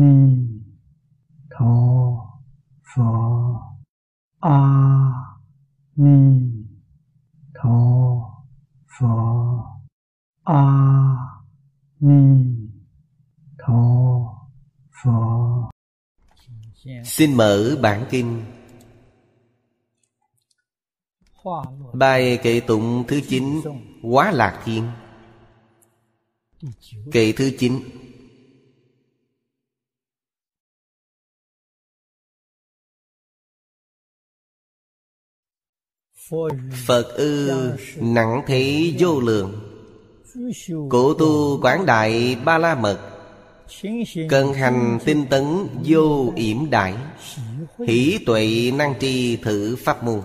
ni tho pho. A ni tho pho. A ni tho pho. Xin mở bản kinh. Bài kệ tụng thứ chín, Quá Lạc Thiên. Kệ thứ chín. Phật ư, nặng thế vô lượng. Cổ tu quảng đại ba la mật Cần hành tinh tấn vô yểm đại, Hỷ tuệ năng tri thử pháp môn.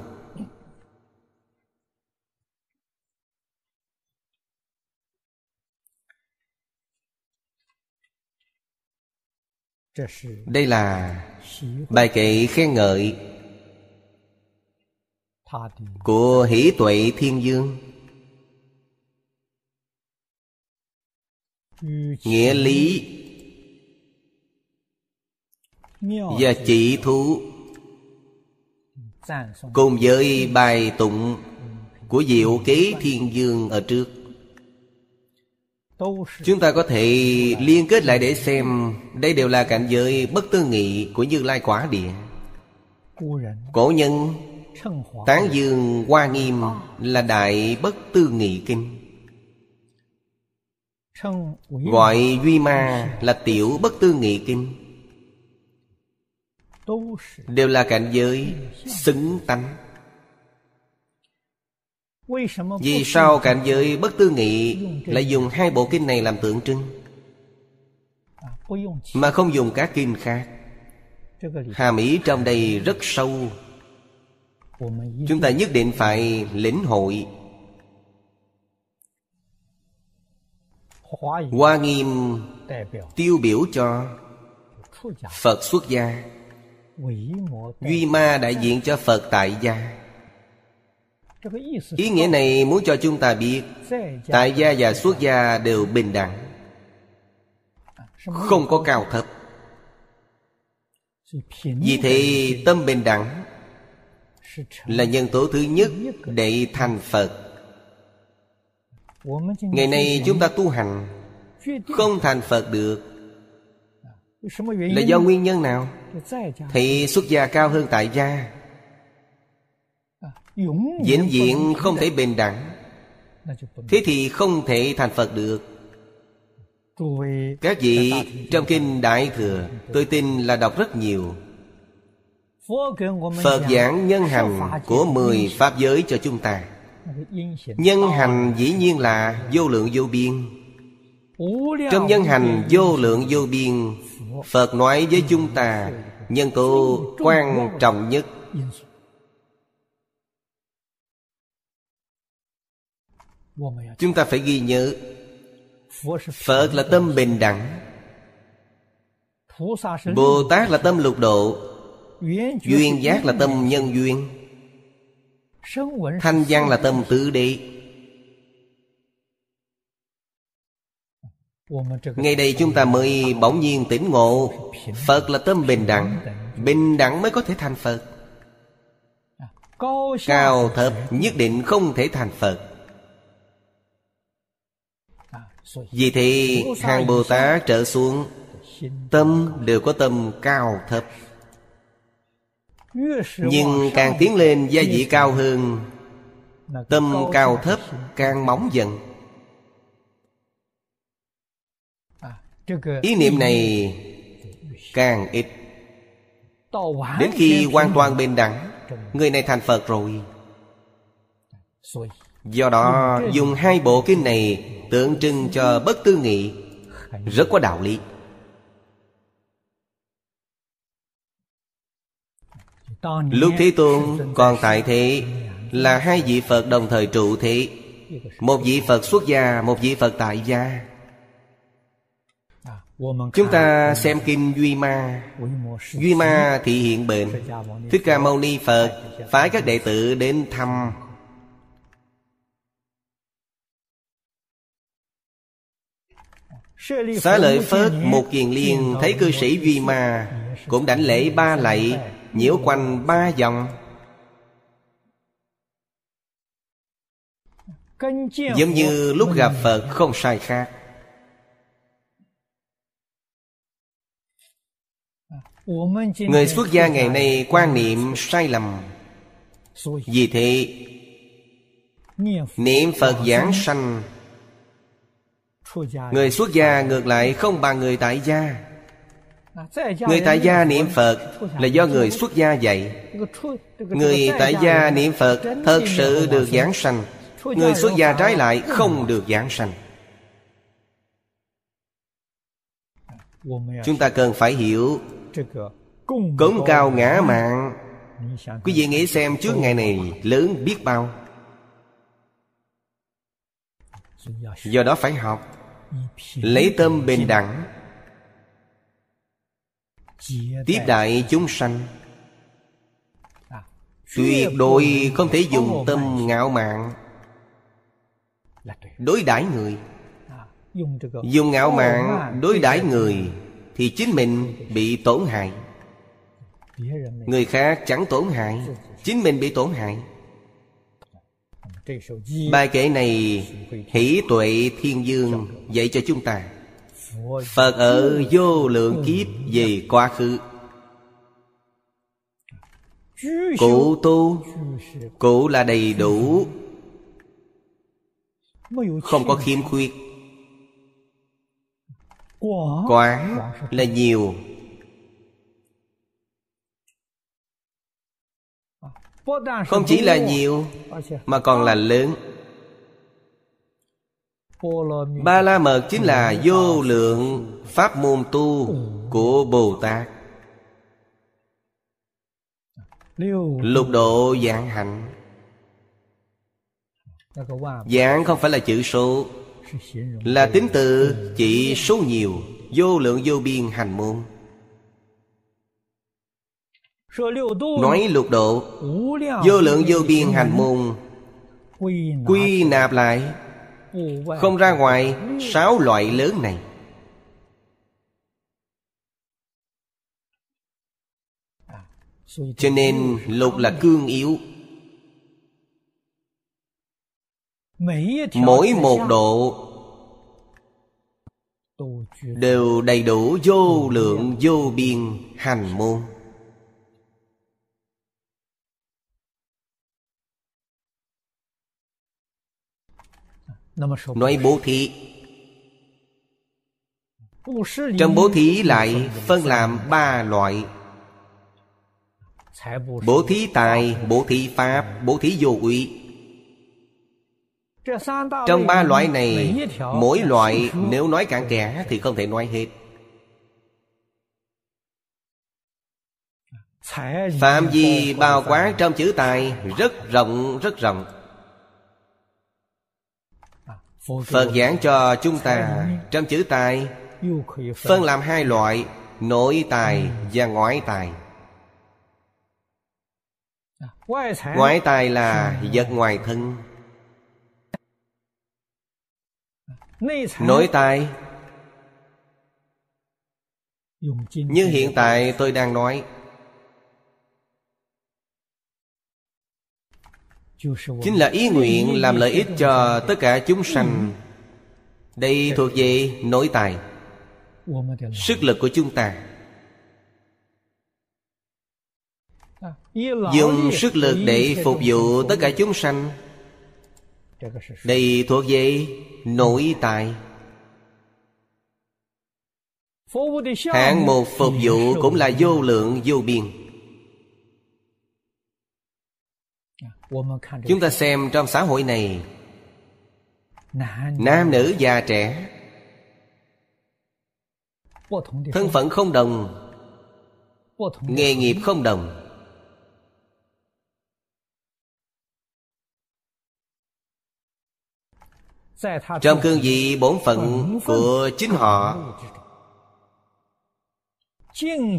Đây là bài kệ khen ngợi của hỷ tuệ thiên dương. Nghĩa lý. Và chỉ thú. Cùng với bài tụng Của diệu kế thiên dương ở trước. Chúng ta có thể liên kết lại để xem. Đây đều là cảnh giới bất tư nghị của Như Lai Quả Địa. Cổ nhân. Tán dương Hoa Nghiêm là Đại Bất Tư Nghị Kinh. Gọi Duy Ma là Tiểu Bất Tư Nghị Kinh. Đều là cảnh giới xứng tánh. Vì sao cảnh giới bất tư nghị Lại dùng hai bộ kinh này làm tượng trưng? Mà không dùng các kinh khác. Hàm ý trong đây rất sâu Chúng ta nhất định phải lĩnh hội. Hoa nghiêm tiêu biểu cho Phật xuất gia. Duy ma đại diện cho Phật tại gia. Ý nghĩa này muốn cho chúng ta biết Tại gia và xuất gia đều bình đẳng Không có cao thấp. Vì thế tâm bình đẳng là nhân tố thứ nhất để thành Phật. Ngày nay chúng ta tu hành Không thành Phật được. Là do nguyên nhân nào? Thì xuất gia cao hơn tại gia. Vĩnh viễn không thể bình đẳng. Thế thì không thể thành Phật được. Các vị trong Kinh Đại Thừa, Tôi tin là đọc rất nhiều. Phật giảng nhân hành của mười Pháp giới cho chúng ta. Nhân hành dĩ nhiên là vô lượng vô biên. Trong nhân hành vô lượng vô biên, Phật nói với chúng ta Nhân tố quan trọng nhất. Chúng ta phải ghi nhớ, Phật là tâm bình đẳng, Bồ Tát là tâm lục độ. Duyên giác là tâm nhân duyên. Thanh văn là tâm tứ đế. Ngày đây chúng ta mới bỗng nhiên tỉnh ngộ. Phật là tâm bình đẳng. Bình đẳng mới có thể thành Phật. Cao thấp nhất định không thể thành Phật. Vì thế hàng Bồ Tát trở xuống. Tâm đều có tâm cao thấp Nhưng càng tiến lên gia vị cao hơn Tâm cao thấp càng mỏng dần. Ý niệm này càng ít. Đến khi hoàn toàn bình đẳng Người này thành Phật rồi. Do đó dùng hai bộ kinh này Tượng trưng cho bất tư nghị Rất có đạo lý Lúc Thế Tôn còn tại thế Là hai vị Phật đồng thời trụ thế Một vị Phật xuất gia Một vị Phật tại gia. Chúng ta xem Kinh Duy Ma. Duy Ma thị hiện bệnh. Thích Ca Mâu Ni Phật Phái các đệ tử đến thăm. Xá lợi Phất một kiền liên Thấy cư sĩ Duy Ma Cũng đảnh lễ ba lạy Nhiễu quanh ba vòng Giống như lúc gặp Phật không sai khác. Người xuất gia ngày nay quan niệm sai lầm. Vì thế, Niệm Phật giảng sanh. Người xuất gia ngược lại không bằng người tại gia. Người tại gia niệm Phật là do người xuất gia dạy. Người tại gia niệm Phật thật sự được giảng sanh. Người xuất gia trái lại không được giảng sanh. Chúng ta cần phải hiểu Cống cao ngã mạng. Quý vị nghĩ xem trước ngày này lớn biết bao. Do đó phải học, Lấy tâm bình đẳng. Tiếp đại chúng sanh. Tuyệt đối không thể dùng tâm ngạo mạn. Đối đãi người. Dùng ngạo mạn đối đãi người Thì chính mình bị tổn hại. Người khác chẳng tổn hại Chính mình bị tổn hại. Bài kệ này Hỷ tuệ thiên dương Dạy cho chúng ta Phật ở vô lượng kiếp về quá khứ. Cụ tu Cụ là đầy đủ. Không có khiếm khuyết. Quá là nhiều. Không chỉ là nhiều, Mà còn là lớn. Ba la mật chính là vô lượng Pháp môn tu của Bồ Tát. Lục độ dạng hạnh. Dạng không phải là chữ số Là tính từ chỉ số nhiều Vô lượng vô biên hành môn. Nói lục độ Vô lượng vô biên hành môn Quy nạp lại không ra ngoài, Sáu loại lớn này. Cho nên lục là cương yếu. Mỗi một độ Đều đầy đủ vô lượng vô biên hành môn. Nói bố thí. Trong bố thí lại phân làm ba loại. Bố thí tài, bố thí pháp, bố thí vô uy. Trong ba loại này Mỗi loại nếu nói cạn kẽ Thì không thể nói hết. Phạm vi bao quát trong chữ tài Rất rộng rất rộng. Phật giảng cho chúng ta Trong chữ tài. Phân làm hai loại, Nội tài và ngoại tài. Ngoại tài là vật ngoài thân. Nội tài. Như hiện tại tôi đang nói chính là ý nguyện làm lợi ích cho tất cả chúng sanh. Đây thuộc về nội tài, sức lực của chúng ta. Dùng sức lực để phục vụ tất cả chúng sanh. Đây thuộc về nội tài. Hạng một phục vụ cũng là vô lượng, vô biên. Chúng ta xem trong xã hội này nam nữ già trẻ thân phận không đồng nghề nghiệp không đồng. Trong cương vị bổn phận của chính họ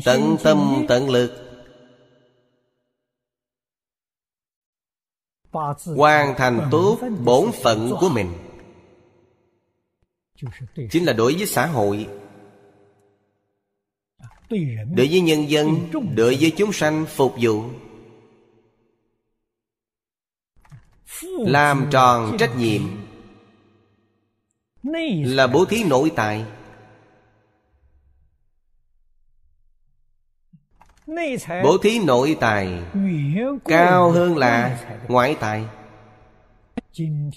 tận tâm tận lực hoàn thành tốt bổn phận của mình. Chính là đối với xã hội. Đối với nhân dân, đối với chúng sanh phục vụ. Làm tròn trách nhiệm. Là bố thí nội tại. Bố thí nội tài cao hơn là ngoại tài.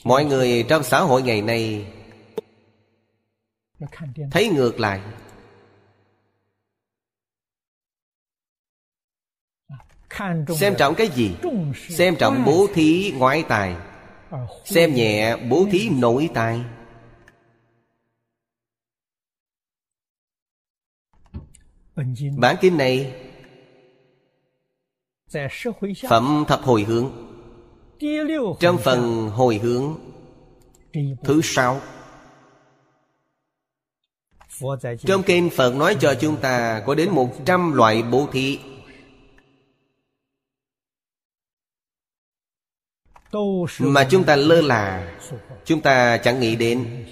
Mọi người trong xã hội ngày nay thấy ngược lại. Xem trọng cái gì? Xem trọng bố thí ngoại tài. Xem nhẹ bố thí nội tài. Bản kinh này phẩm thập hồi hướng. Trong phần hồi hướng. Thứ sáu. Trong kinh Phật nói cho chúng ta Có đến một trăm loại bố thí. Mà chúng ta lơ là Chúng ta chẳng nghĩ đến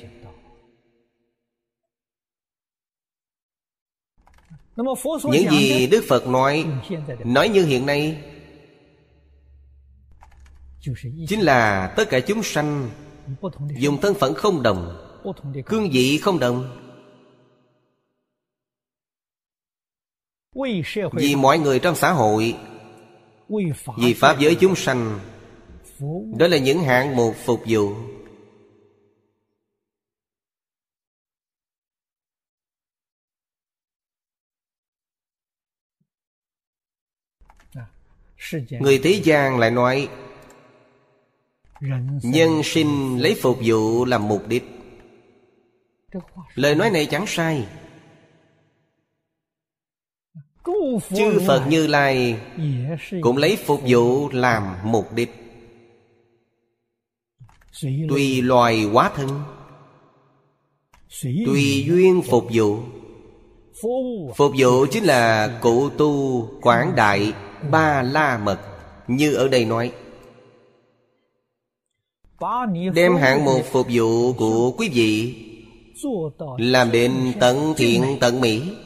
Những gì Đức Phật nói Nói như hiện nay Chính là tất cả chúng sanh Dùng thân phận không đồng Cương vị không đồng. Vì mọi người trong xã hội Vì Pháp giới chúng sanh Đó là những hạng mục phục vụ Người thế gian lại nói Nhân sinh lấy phục vụ làm mục đích. Lời nói này chẳng sai. Chư Phật Như Lai Cũng lấy phục vụ làm mục đích. Tùy loài hóa thân Tùy duyên phục vụ Phục vụ chính là cụ tu quảng đại ba la mật, Như ở đây nói. Đem hạng một phục vụ của quý vị Làm đến tận thiện tận mỹ.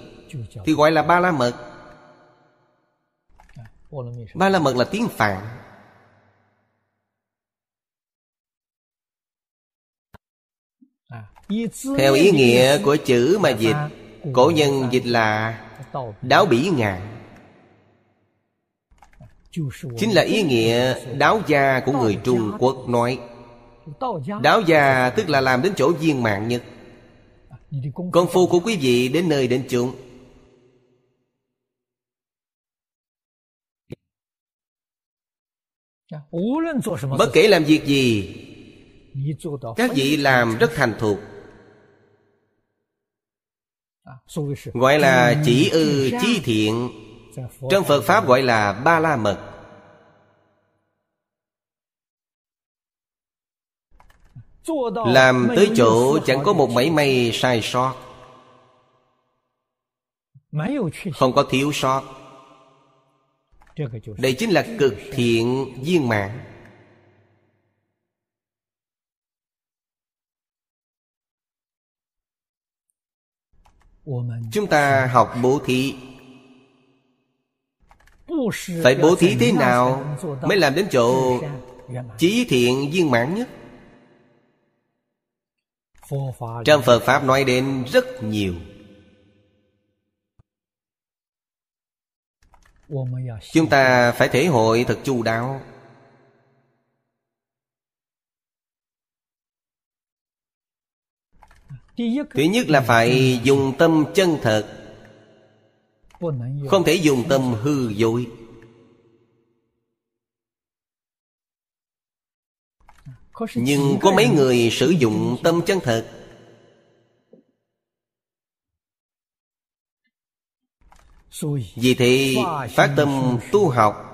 Thì gọi là ba la mật. Ba la mật là tiếng Phạn. Theo ý nghĩa của chữ mà dịch, Cổ nhân dịch là Đáo bỉ ngạn. Chính là ý nghĩa đáo gia của người Trung Quốc nói. Đáo gia tức là làm đến chỗ viên mạng nhất. Công phu của quý vị đến nơi đến chốn. Bất kể làm việc gì, Các vị làm rất thành thục. Gọi là chỉ ư, chí thiện. Trong Phật Pháp gọi là ba la mật Làm tới chỗ chẳng có một mảy may sai sót. Không có thiếu sót. Đây chính là cực thiện viên mạng Chúng ta học bố thí. Phải bố thí thế nào Mới làm đến chỗ Chí thiện viên mãn nhất? Trong Phật Pháp nói đến rất nhiều. Chúng ta phải thể hội thật chu đáo. Thứ nhất là phải dùng tâm chân thật không thể dùng tâm hư dối nhưng có mấy người sử dụng tâm chân thật. Vì thế phát tâm tu học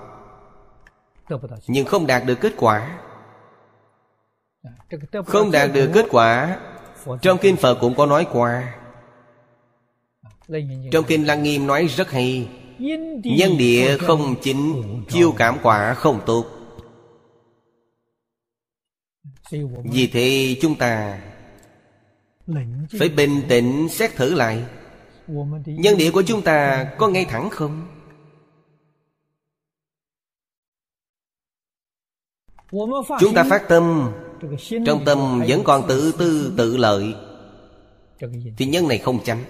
Nhưng không đạt được kết quả. Không đạt được kết quả Trong Kinh Phật cũng có nói qua trong Kinh Lăng Nghiêm nói rất hay Nhân địa không chính, Chiêu cảm quả không tốt Vì thế chúng ta Phải bình tĩnh xét thử lại Nhân địa của chúng ta có ngay thẳng không? Chúng ta phát tâm, Trong tâm vẫn còn tự tư tự lợi, Thì nhân này không tránh.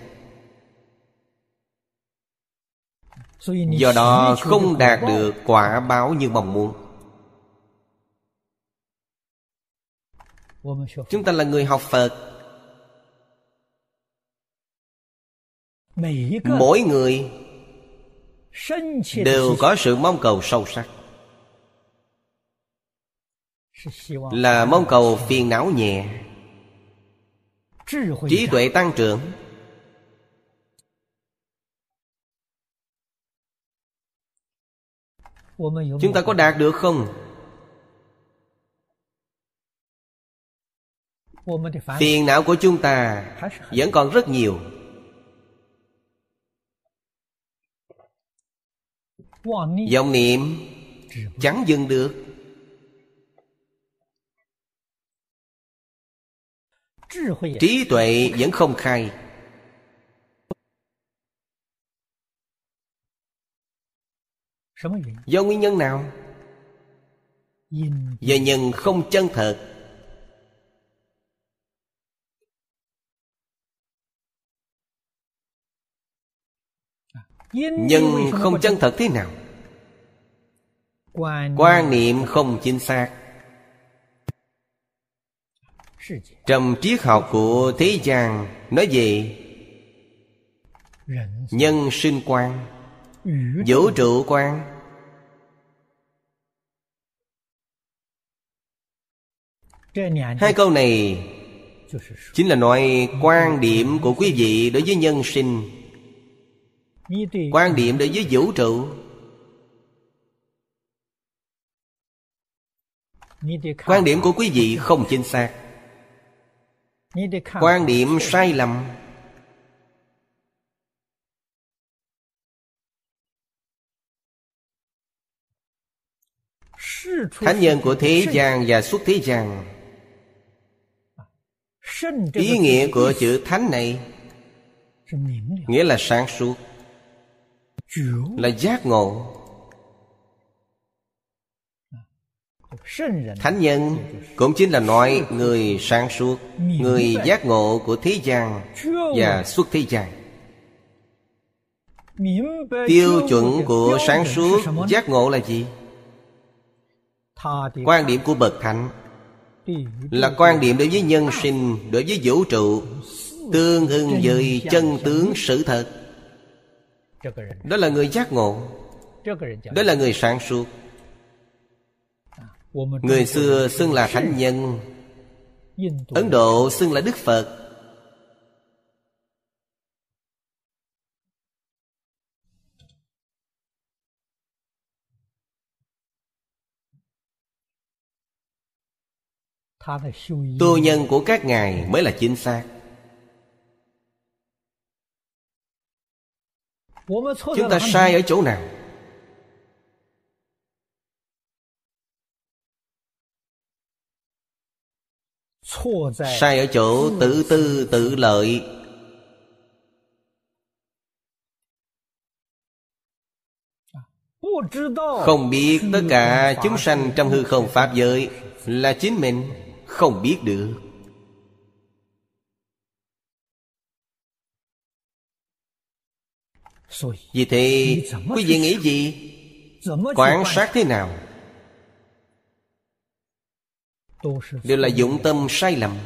Do đó không đạt được quả báo như mong muốn. Chúng ta là người học Phật. Mỗi người Đều có sự mong cầu sâu sắc. Là mong cầu phiền não nhẹ. Trí tuệ tăng trưởng Chúng ta có đạt được không? Phiền não của chúng ta Vẫn còn rất nhiều. Vọng niệm chẳng dừng được. Trí tuệ vẫn không khai. Do nguyên nhân nào? Do nhân không chân thật. Nhân không chân thật thế nào? Quan niệm không chính xác. Trong triết học của thế gian nói về nhân sinh quan vũ trụ quan. Hai câu này chính là nói quan điểm của quý vị đối với nhân sinh. Quan điểm đối với vũ trụ. Quan điểm của quý vị không chính xác. Quan điểm sai lầm thánh nhân của thế gian và xuất thế gian. Ý nghĩa của chữ thánh này nghĩa là sáng suốt, là giác ngộ. Thánh nhân cũng chính là nói người sáng suốt, người giác ngộ của thế gian và xuất thế gian. Tiêu chuẩn của sáng suốt, giác ngộ là gì? Quan điểm của bậc thánh là quan điểm đối với nhân sinh đối với vũ trụ tương ưng với chân tướng sự thật. Đó là người giác ngộ. Đó là người sáng suốt. Người xưa xưng là thánh nhân. Ấn độ xưng là đức phật tu nhân của các ngài mới là chính xác. Chúng ta sai ở chỗ nào? Sai ở chỗ tự tư tự lợi. Không biết tất cả chúng sanh trong hư không pháp giới là chính mình không biết được. Vì thế quý vị nghĩ gì? Quan sát thế nào? Đều là dụng tâm sai lầm.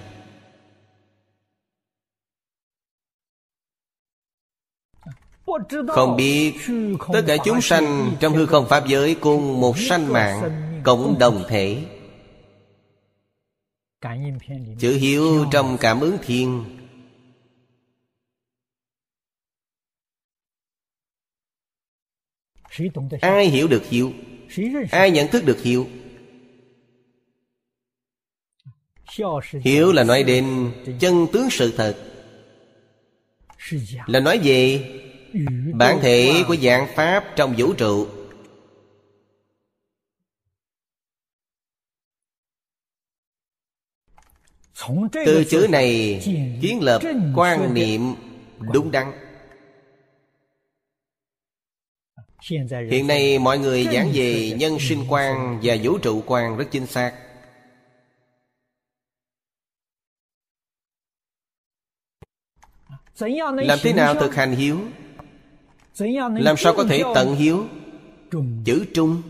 Không biết tất cả chúng sanh trong hư không pháp giới cùng một sanh mạng cộng đồng thể chữ hiếu trong cảm ứng thiên. ai hiểu được hiếu? ai nhận thức được hiếu? Hiểu là nói đến chân tướng sự thật. Là nói về Bản thể của dạng Pháp trong vũ trụ Từ chữ này kiến lập quan niệm đúng đắn. Hiện nay mọi người giảng về nhân sinh quan và vũ trụ quan rất chính xác. Làm thế nào thực hành hiếu? Làm sao có thể tận hiếu? Chữ trung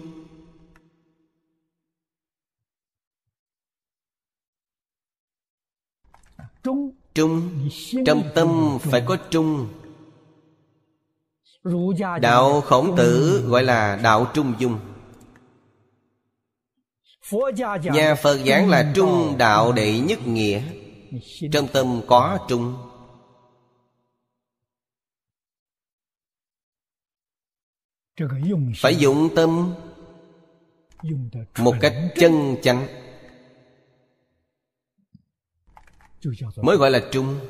Trung. Trong tâm phải có trung. Đạo khổng tử gọi là đạo trung dung. Nhà Phật giảng là trung đạo đệ nhất nghĩa. Trong tâm có trung. Phải dụng tâm Một cách chân chánh Mới gọi là trung.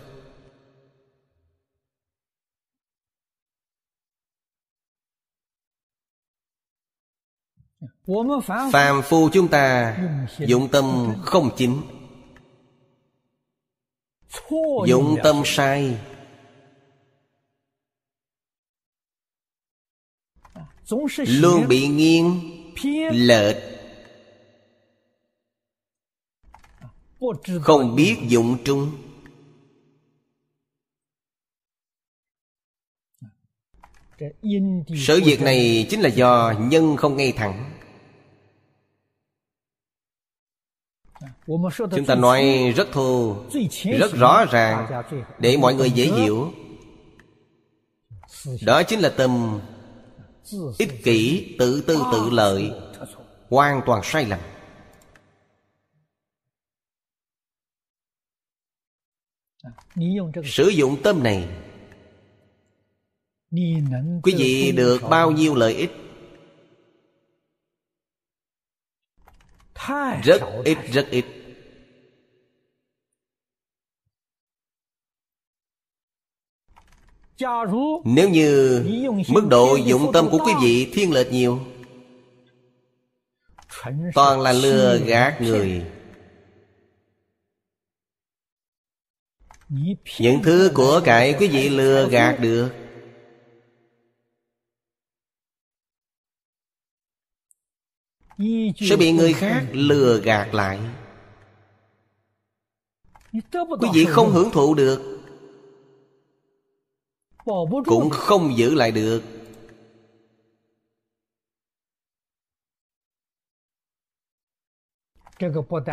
Phàm phu chúng ta dụng tâm không chính. Dụng tâm sai. Luôn bị nghiêng lệch không biết dụng trung. Sự việc này chính là do nhân không ngay thẳng. Chúng ta nói rất thô, Rất rõ ràng, Để mọi người dễ hiểu. Đó chính là tâm Ích kỷ, tự tư tự lợi, Hoàn toàn sai lầm. Sử dụng tâm này. Quý vị được bao nhiêu lợi ích? Rất ít rất ít. Nếu như mức độ dụng tâm của quý vị thiên lệch nhiều Toàn là lừa gạt người Những thứ của cải quý vị lừa gạt được. Sẽ bị người khác lừa gạt lại. Quý vị không hưởng thụ được. Cũng không giữ lại được.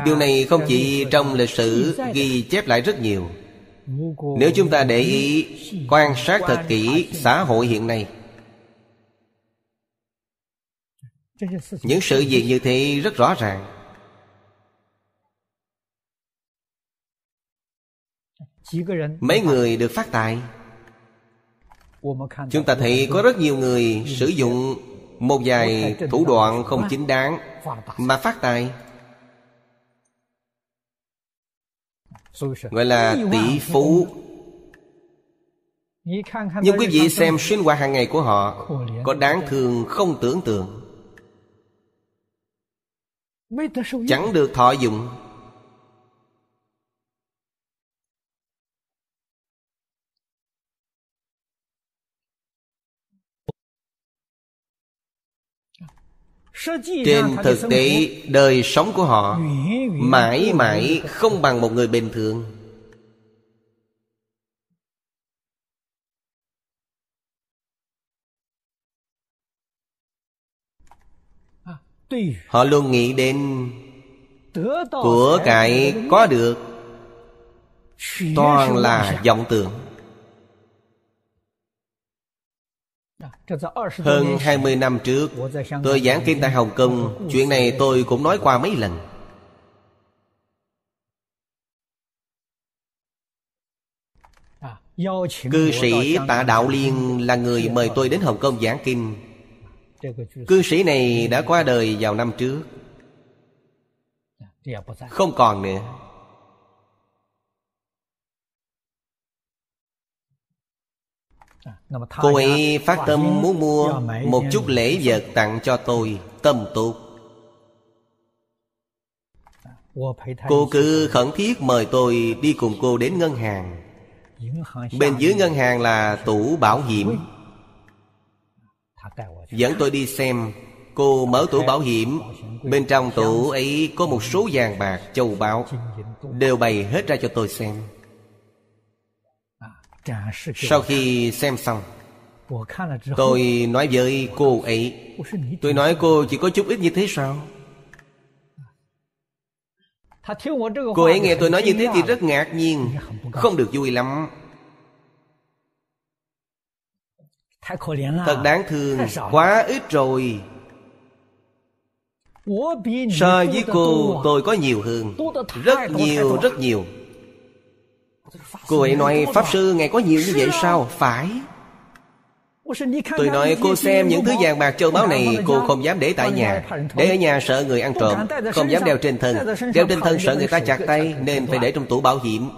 Điều này không chỉ trong lịch sử ghi chép lại rất nhiều nếu chúng ta để ý, quan sát thật kỹ xã hội hiện nay, những sự việc như thế rất rõ ràng. Mấy người được phát tài. Chúng ta thấy có rất nhiều người sử dụng một vài thủ đoạn không chính đáng mà phát tài. Gọi là tỷ phú. Nhưng quý vị xem sinh hoạt hàng ngày của họ có đáng thương không tưởng tượng? Chẳng được thọ dụng Trên thực tế Đời sống của họ Mãi mãi không bằng một người bình thường. Họ luôn nghĩ đến Của cải có được. Toàn là vọng tưởng Hơn 20 năm trước Tôi giảng kinh tại Hồng Kông. Chuyện này tôi cũng nói qua mấy lần. Cư sĩ Tạ Đạo Liên là người mời tôi đến Hồng Kông giảng kinh. Cư sĩ này đã qua đời vào năm trước. Không còn nữa Cô ấy phát tâm muốn mua Một chút lễ vật tặng cho tôi Tâm tốt. Cô cứ khẩn thiết mời tôi đi cùng cô đến ngân hàng. Bên dưới ngân hàng là tủ bảo hiểm. Dẫn tôi đi xem. Cô mở tủ bảo hiểm. Bên trong tủ ấy có một số vàng bạc châu báu. Đều bày hết ra cho tôi xem Sau khi xem xong Tôi nói với cô ấy Tôi nói cô chỉ có chút ít như thế sao? Cô ấy nghe tôi nói như thế thì rất ngạc nhiên Không được vui lắm. Thật đáng thương Quá ít rồi. So với cô tôi có nhiều hơn. Rất nhiều rất nhiều Cô ấy nói, Pháp Sư ngày có nhiều như vậy sao? Phải. Tôi nói, cô xem những thứ vàng bạc châu báu này, Cô không dám để tại nhà. Để ở nhà sợ người ăn trộm, Không dám đeo trên thân. Đeo trên thân sợ người ta chặt tay, Nên phải để trong tủ bảo hiểm.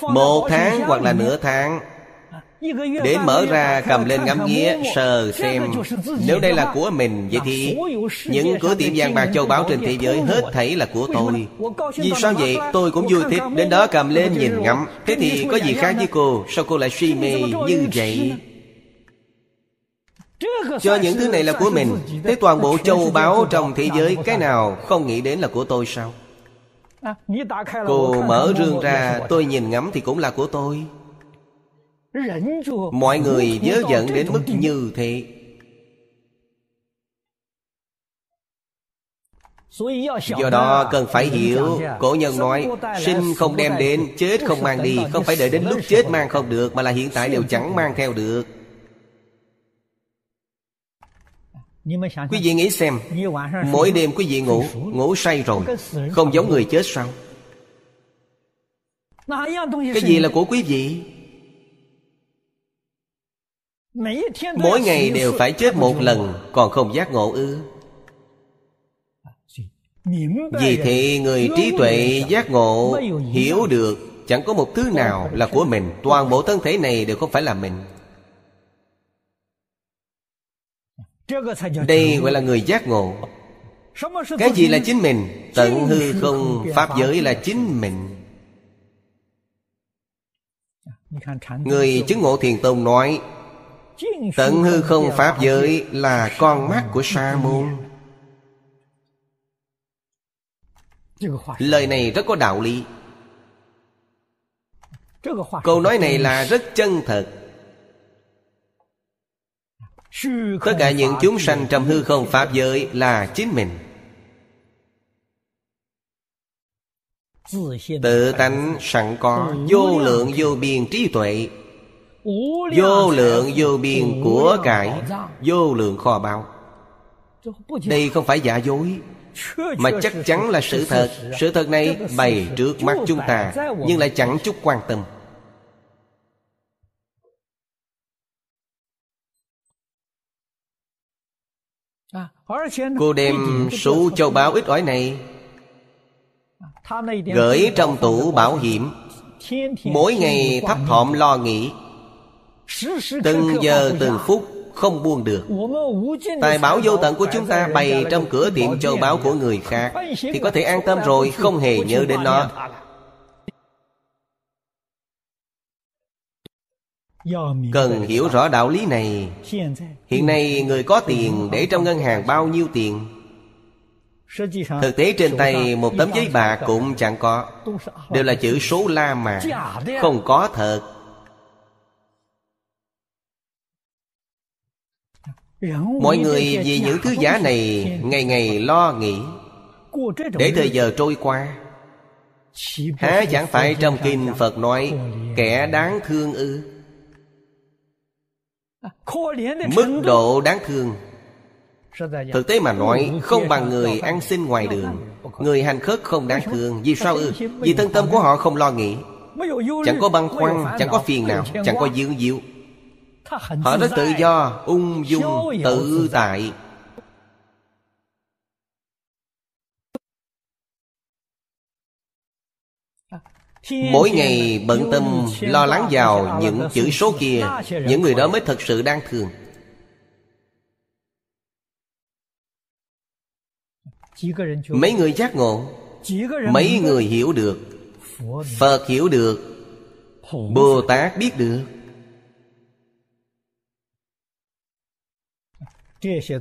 Một tháng hoặc là nửa tháng để mở ra cầm lên ngắm nghía Sờ xem Nếu đây là của mình Vậy thì Những cửa tiệm vàng bạc châu báu trên thế giới Hết thảy là của tôi. Vì sao vậy? tôi cũng vui thích Đến đó cầm lên nhìn ngắm. Thế thì có gì khác với cô? Sao cô lại suy mê như vậy? cho những thứ này là của mình. Thế toàn bộ châu báu trong thế giới Cái nào không nghĩ đến là của tôi sao? Cô mở rương ra Tôi nhìn ngắm thì cũng là của tôi Mọi người nhớ giận đến mức như thế. Do đó cần phải hiểu Cổ nhân nói Sinh không đem đến Chết không mang đi. Không phải đợi đến lúc chết mang không được Mà là hiện tại đều chẳng mang theo được. Quý vị nghĩ xem Mỗi đêm quý vị ngủ Ngủ say rồi Không giống người chết sao? Cái gì là của quý vị Mỗi ngày đều phải chết một lần Còn không giác ngộ ư? Vì thế người trí tuệ giác ngộ Hiểu được Chẳng có một thứ nào là của mình. Toàn bộ thân thể này đều không phải là mình. Đây gọi là người giác ngộ. Cái gì là chính mình? Tận hư không Pháp giới là chính mình. Người chứng ngộ thiền tông nói Tận hư không Pháp giới là con mắt của Sa môn. Lời này rất có đạo lý. Câu nói này là rất chân thật. Tất cả những chúng sanh trong hư không Pháp giới là chính mình. Tự tánh sẵn có Vô lượng vô biên trí tuệ Vô lượng vô biên của cải Vô lượng kho báu. Đây không phải giả dối Mà chắc chắn là sự thật. Sự thật này bày trước mắt chúng ta Nhưng lại chẳng chút quan tâm. Cô đem số châu báu ít ỏi này Gửi trong tủ bảo hiểm. Mỗi ngày thấp thỏm lo nghĩ Từng giờ từng phút không buông được. Tài bảo vô tận của chúng ta bày trong cửa tiệm châu báu của người khác Thì có thể an tâm rồi không hề nhớ đến nó. Cần hiểu rõ đạo lý này. Hiện nay người có tiền để trong ngân hàng bao nhiêu tiền? Thực tế trên tay một tấm giấy bạc cũng chẳng có. Đều là chữ số la mà Không có thật Mọi người vì những thứ giả này Ngày ngày lo nghĩ. Để thời giờ trôi qua Há chẳng phải trong kinh Phật nói Kẻ đáng thương ư? Mức độ đáng thương. Thực tế mà nói Không bằng người ăn xin ngoài đường. Người hành khất không đáng thương. Vì sao ư? Vì thân tâm của họ không lo nghĩ. Chẳng có băn khoăn Chẳng có phiền nào Chẳng có dương diệu Họ rất tự do Ung dung tự tại. Mỗi ngày bận tâm lo lắng vào những chữ số kia Những người đó mới thật sự đáng thương. Mấy người giác ngộ mấy người hiểu được phật hiểu được bồ tát biết được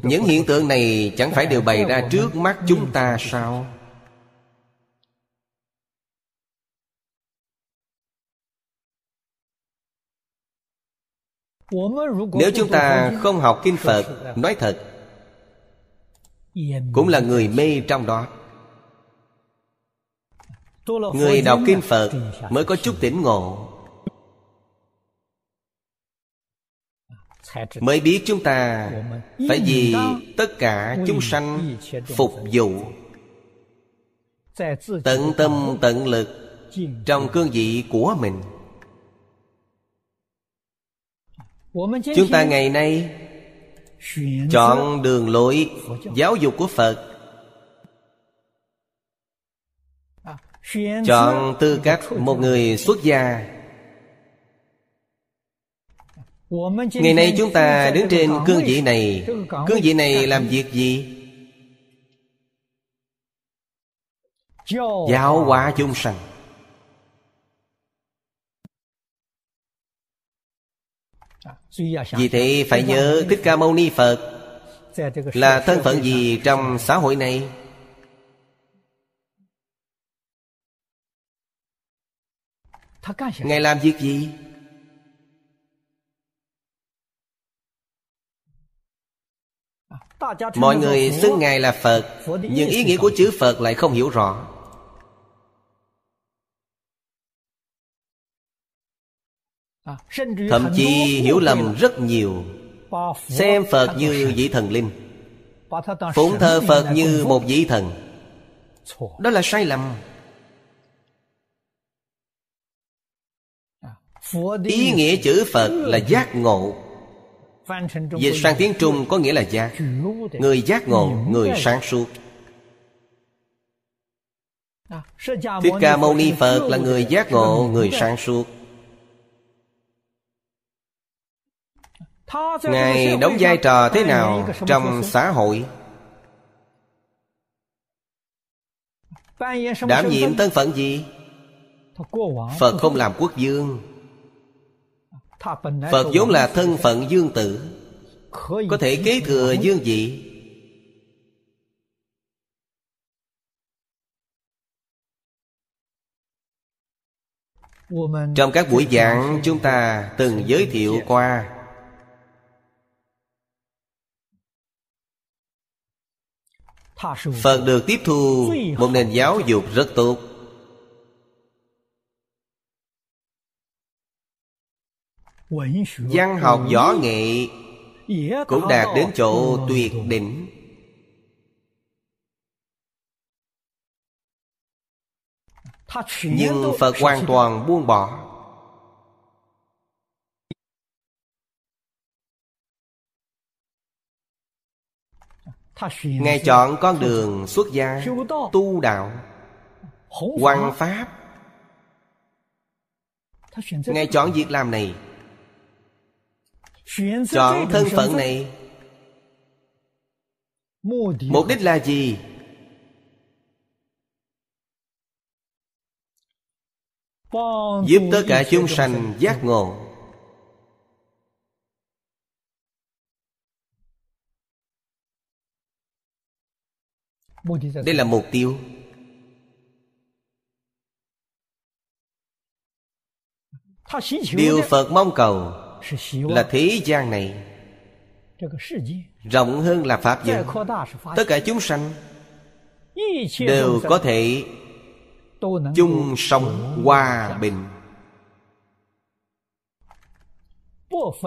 những hiện tượng này chẳng phải đều bày ra trước mắt chúng ta sao? Nếu chúng ta không học kinh phật, nói thật, cũng là người mê trong đó. Người đọc kinh phật mới có chút tỉnh ngộ. Mới biết chúng ta phải vì tất cả chúng sanh phục vụ. Tận tâm tận lực trong cương vị của mình. Chúng ta ngày nay chọn đường lối giáo dục của phật. Chọn tư cách một người xuất gia ngày nay chúng ta đứng trên cương vị này. cương vị này làm việc gì? Giáo hóa chúng sanh. Vì thế phải nhớ thích ca mâu ni phật là thân phận gì trong xã hội này? Ngài làm việc gì mọi người xưng ngài là phật nhưng ý nghĩa của chữ phật lại không hiểu rõ. Thậm chí hiểu lầm rất nhiều. Xem phật như vị thần linh. Phụng thờ phật như một vị thần. Đó là sai lầm. Ý nghĩa chữ phật là giác ngộ dịch sang tiếng trung có nghĩa là giác người giác ngộ người sáng suốt. Thích ca mâu ni phật là người giác ngộ người sáng suốt. Ngài đóng vai trò thế nào trong xã hội? Đảm nhiệm thân phận gì? Phật không làm quốc vương phật vốn là thân phận dương tử có thể kế thừa dương vị. Trong các buổi giảng chúng ta từng giới thiệu qua. Phật được tiếp thu một nền giáo dục rất tốt văn học võ nghệ cũng đạt đến chỗ tuyệt đỉnh. Nhưng phật hoàn toàn buông bỏ. Ngài chọn con đường xuất gia, tu đạo, hoằng pháp. Ngài chọn việc làm này chọn thân phận này. Mục đích là gì? Giúp tất cả chúng sanh giác ngộ. Đây là mục tiêu. Điều phật mong cầu là thế gian này. rộng hơn là pháp giới tất cả chúng sanh đều có thể chung sống hòa bình.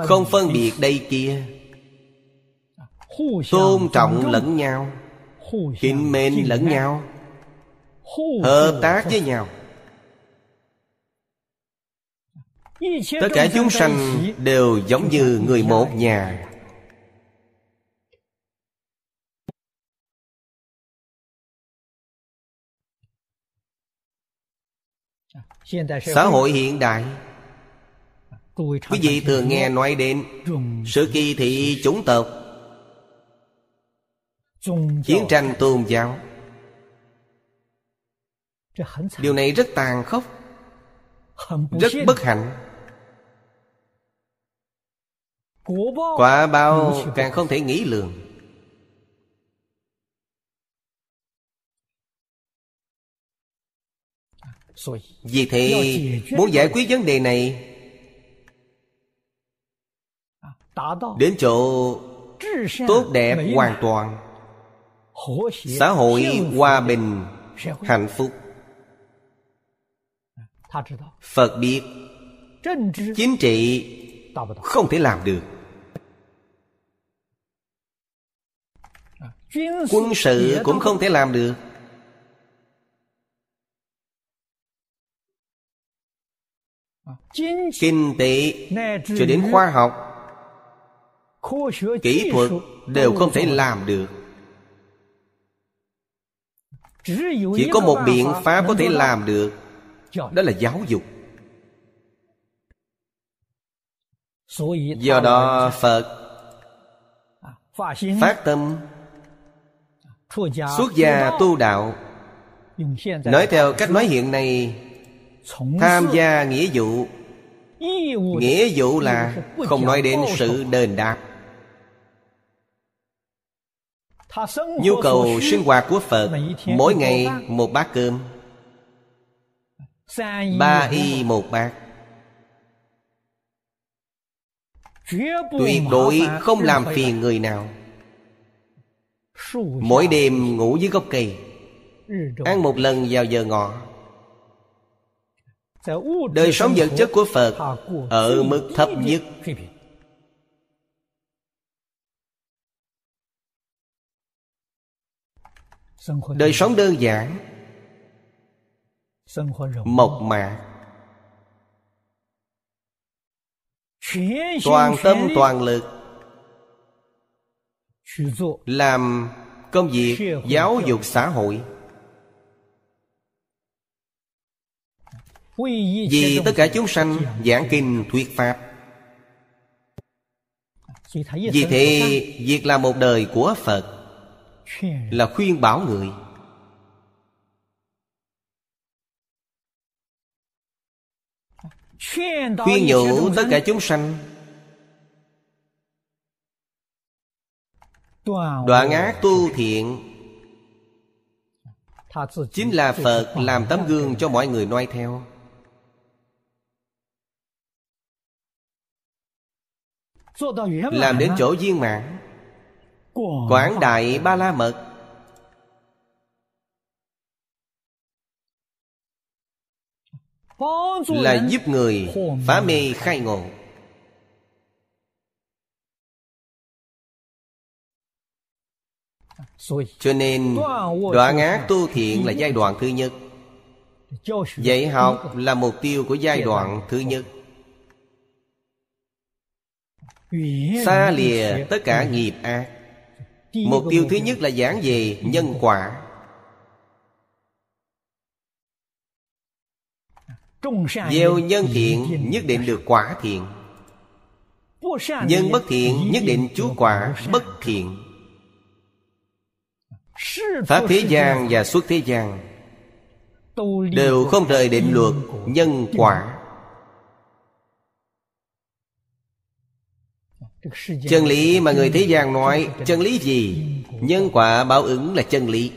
không phân biệt đây kia. tôn trọng lẫn nhau kính mến lẫn nhau hợp tác với nhau tất cả chúng sanh đều giống như người một nhà. Xã hội hiện đại. Quý vị thường nghe nói đến sự kỳ thị chủng tộc. Chiến tranh tôn giáo. Điều này rất tàn khốc, rất bất hạnh quả báo càng không thể nghĩ lường. Vì thế muốn giải quyết vấn đề này đến chỗ tốt đẹp hoàn toàn. xã hội hòa bình hạnh phúc. Phật biết chính trị không thể làm được quân sự cũng không thể làm được. Kinh tế cho đến khoa học kỹ thuật đều không thể làm được. Chỉ có một biện pháp có thể làm được đó là giáo dục. Do đó phật phát tâm xuất gia tu đạo。nói theo cách nói hiện nay tham gia nghĩa vụ。nghĩa vụ là không nói đến sự đền đáp。nhu cầu sinh hoạt của phật mỗi ngày một bát cơm。ba y một bát。tuyệt đối không làm phiền người nào mỗi đêm ngủ dưới gốc cây ăn một lần vào giờ ngọ. Đời sống vật chất của phật ở mức thấp nhất. Đời sống đơn giản mộc mạc. Toàn tâm toàn lực làm công việc giáo dục xã hội. Vì tất cả chúng sanh giảng kinh thuyết pháp. Vì thế việc làm một đời của phật là khuyên bảo người. Khuyên nhủ tất cả chúng sanh đoạn ác tu thiện. Chính là phật làm tấm gương cho mọi người noi theo. Làm đến chỗ viên mãn. quảng đại ba la mật. Là giúp người phá mê khai ngộ cho nên đoạn ác tu thiện là giai đoạn thứ nhất. Dạy học là mục tiêu của giai đoạn thứ nhất. Xa lìa tất cả nghiệp ác. Mục tiêu thứ nhất là giảng về nhân quả. Gieo nhân thiện nhất định được quả thiện. Nhân bất thiện nhất định chú quả bất thiện pháp thế gian và xuất thế gian đều không rời định luật nhân quả. chân lý mà người thế gian nói chân lý gì? nhân quả báo ứng là chân lý.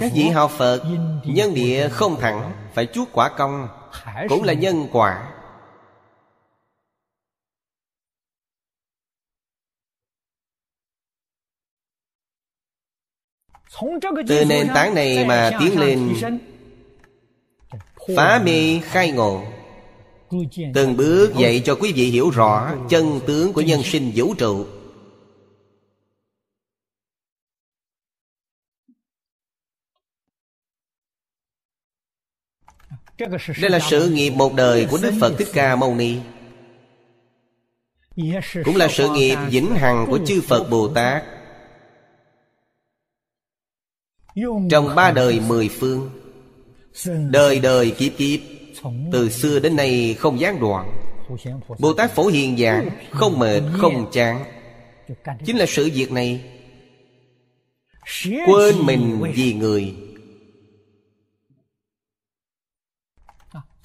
Các vị học phật nhân địa không thẳng phải chuốt quả công cũng là nhân quả từ nền tảng này mà tiến lên phá mê khai ngộ. Từng bước dạy cho quý vị hiểu rõ chân tướng của nhân sinh vũ trụ. Đây là sự nghiệp một đời của đức phật thích ca mâu ni. Cũng là sự nghiệp vĩnh hằng của chư phật bồ tát trong ba đời mười phương đời đời kiếp kiếp từ xưa đến nay không gián đoạn. Bồ tát phổ hiền giảng không mệt không chán. Chính là sự việc này. Quên mình vì người.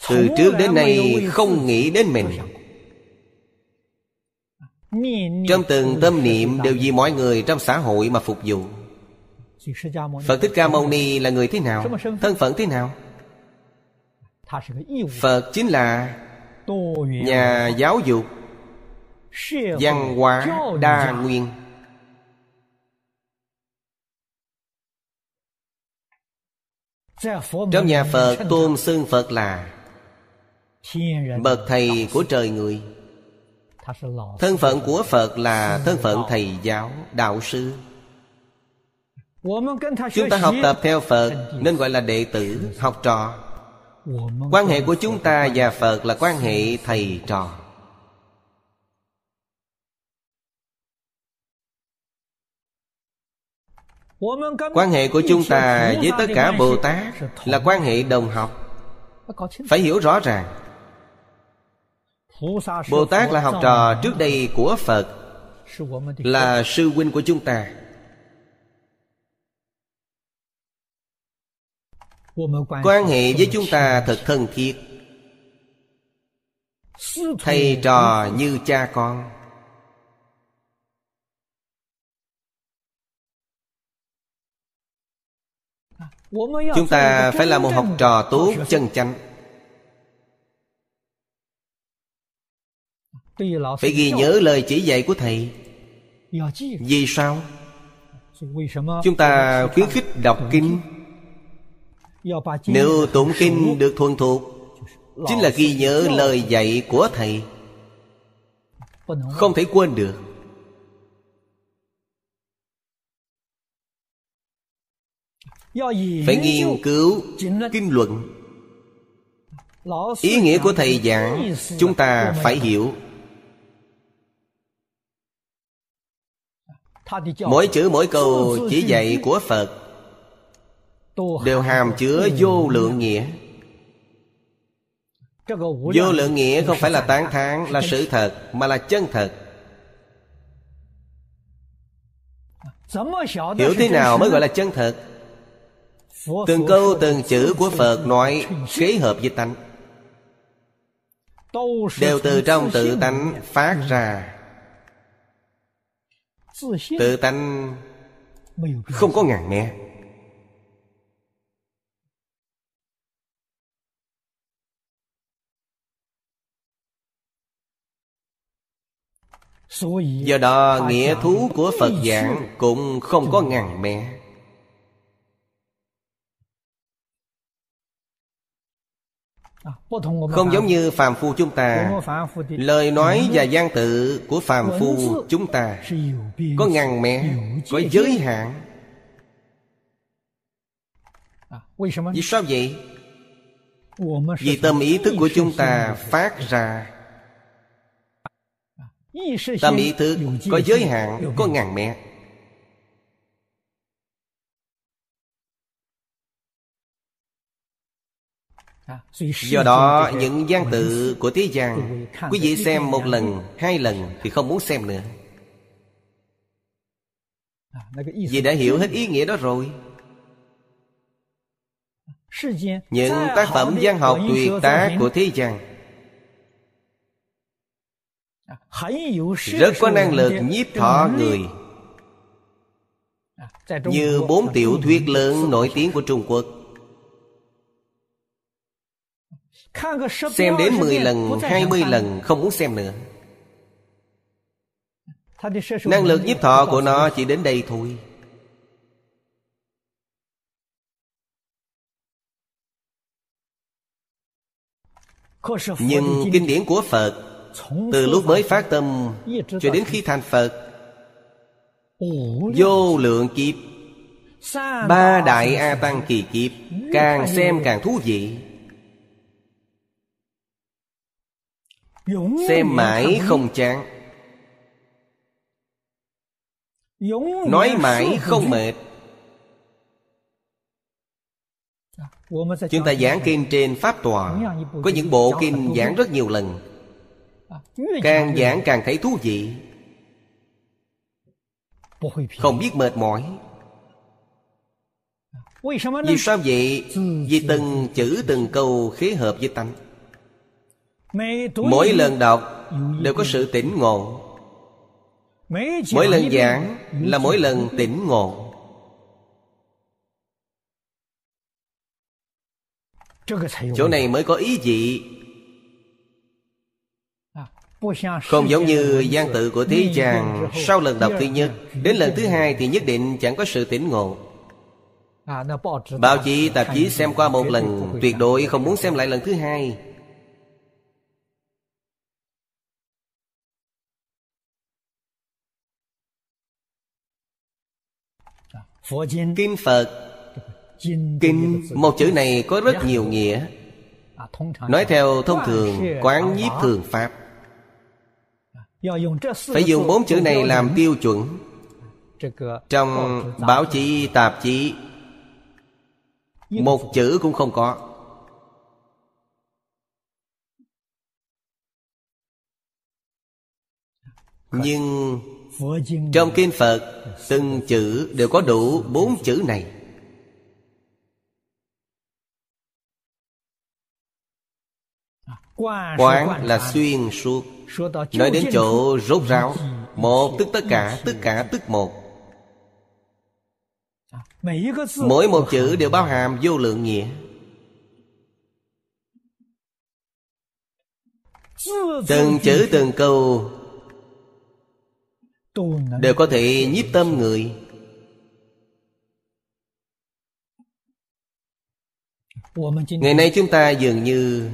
Từ trước đến nay không nghĩ đến mình. Trong từng tâm niệm đều vì mọi người trong xã hội mà phục vụ Phật Thích Ca Mâu Ni là người thế nào? Thân phận thế nào? Phật chính là nhà giáo dục văn hóa đa nguyên. Trong nhà phật tôn xưng phật là bậc thầy của trời người. Thân phận của phật là thân phận thầy giáo đạo sư chúng ta học tập theo phật nên gọi là đệ tử học trò. Quan hệ của chúng ta và phật là quan hệ thầy trò. Quan hệ của chúng ta với tất cả bồ tát là quan hệ đồng học. Phải hiểu rõ ràng bồ tát là học trò trước đây của phật là sư huynh của chúng ta quan hệ với chúng ta thật thân thiết. Thầy trò như cha con. Chúng ta phải là một học trò tốt chân chánh. Phải ghi nhớ lời chỉ dạy của thầy. Vì sao? Chúng ta khuyến khích đọc kinh nếu tụng kinh được thuần thuộc chính là ghi nhớ lời dạy của thầy. Không thể quên được. Phải nghiên cứu kinh luận. Ý nghĩa của thầy giảng chúng ta phải hiểu. Mỗi chữ mỗi câu chỉ dạy của phật đều hàm chứa vô lượng nghĩa. Vô lượng nghĩa không phải là tán thán là sự thật mà là chân thật. Hiểu thế nào mới gọi là chân thật? Từng câu từng chữ của phật nói kế hợp với tánh. Đều từ trong tự tánh phát ra. Tự tánh không có ngàn mẹ do đó nghĩa thú của phật giảng cũng không có ngàn mẹ Không giống như phàm phu chúng ta. Lời nói và gian tự của phàm phu chúng ta Có ngàn mẹ Có giới hạn. Vì sao vậy? Vì tâm ý thức của chúng ta phát ra Tâm ý thức có giới hạn Có ngàn mẹ Do đó những gian tự của thế gian Quý vị xem một lần, hai lần Thì không muốn xem nữa. Vì đã hiểu hết ý nghĩa đó rồi. Những tác phẩm văn học tuyệt tác của thế gian Rất có năng lực nhiếp thọ người. Như bốn tiểu thuyết lớn nổi tiếng của Trung Quốc. Xem đến 10 lần, 20 lần không muốn xem nữa. Năng lực nhiếp thọ của nó chỉ đến đây thôi. Nhưng kinh điển của Phật từ lúc mới phát tâm, Cho đến khi thành Phật, Vô lượng kiếp, Ba đại A Tăng kỳ kiếp Càng xem càng thú vị. Xem mãi không chán. Nói mãi không mệt. Chúng ta giảng kinh trên pháp tòa, có những bộ kinh giảng rất nhiều lần càng giảng càng thấy thú vị. Không biết mệt mỏi. Vì sao vậy? Vì từng chữ từng câu khế hợp với tánh. Mỗi lần đọc đều có sự tỉnh ngộ. Mỗi lần giảng là mỗi lần tỉnh ngộ. Chỗ này mới có ý vị Không giống như gian tự của Thế Chàng Sau lần đọc thứ nhất Đến lần thứ hai thì nhất định chẳng có sự tỉnh ngộ. Báo chí tạp chí xem qua một lần Tuyệt đối không muốn xem lại lần thứ hai. Kinh Phật Kinh Một chữ này có rất nhiều nghĩa. Nói theo thông thường Quán nhiếp thường Pháp Phải dùng bốn chữ này làm tiêu chuẩn. Trong báo chí, tạp chí Một chữ cũng không có. Nhưng Trong Kinh Phật Từng chữ đều có đủ bốn chữ này Quán là xuyên suốt. Nói đến chỗ rốt ráo. Một tức tất cả Tất cả tức một. Mỗi một chữ đều bao hàm vô lượng nghĩa. Từng chữ từng câu Đều có thể nhiếp tâm người. Ngày nay chúng ta dường như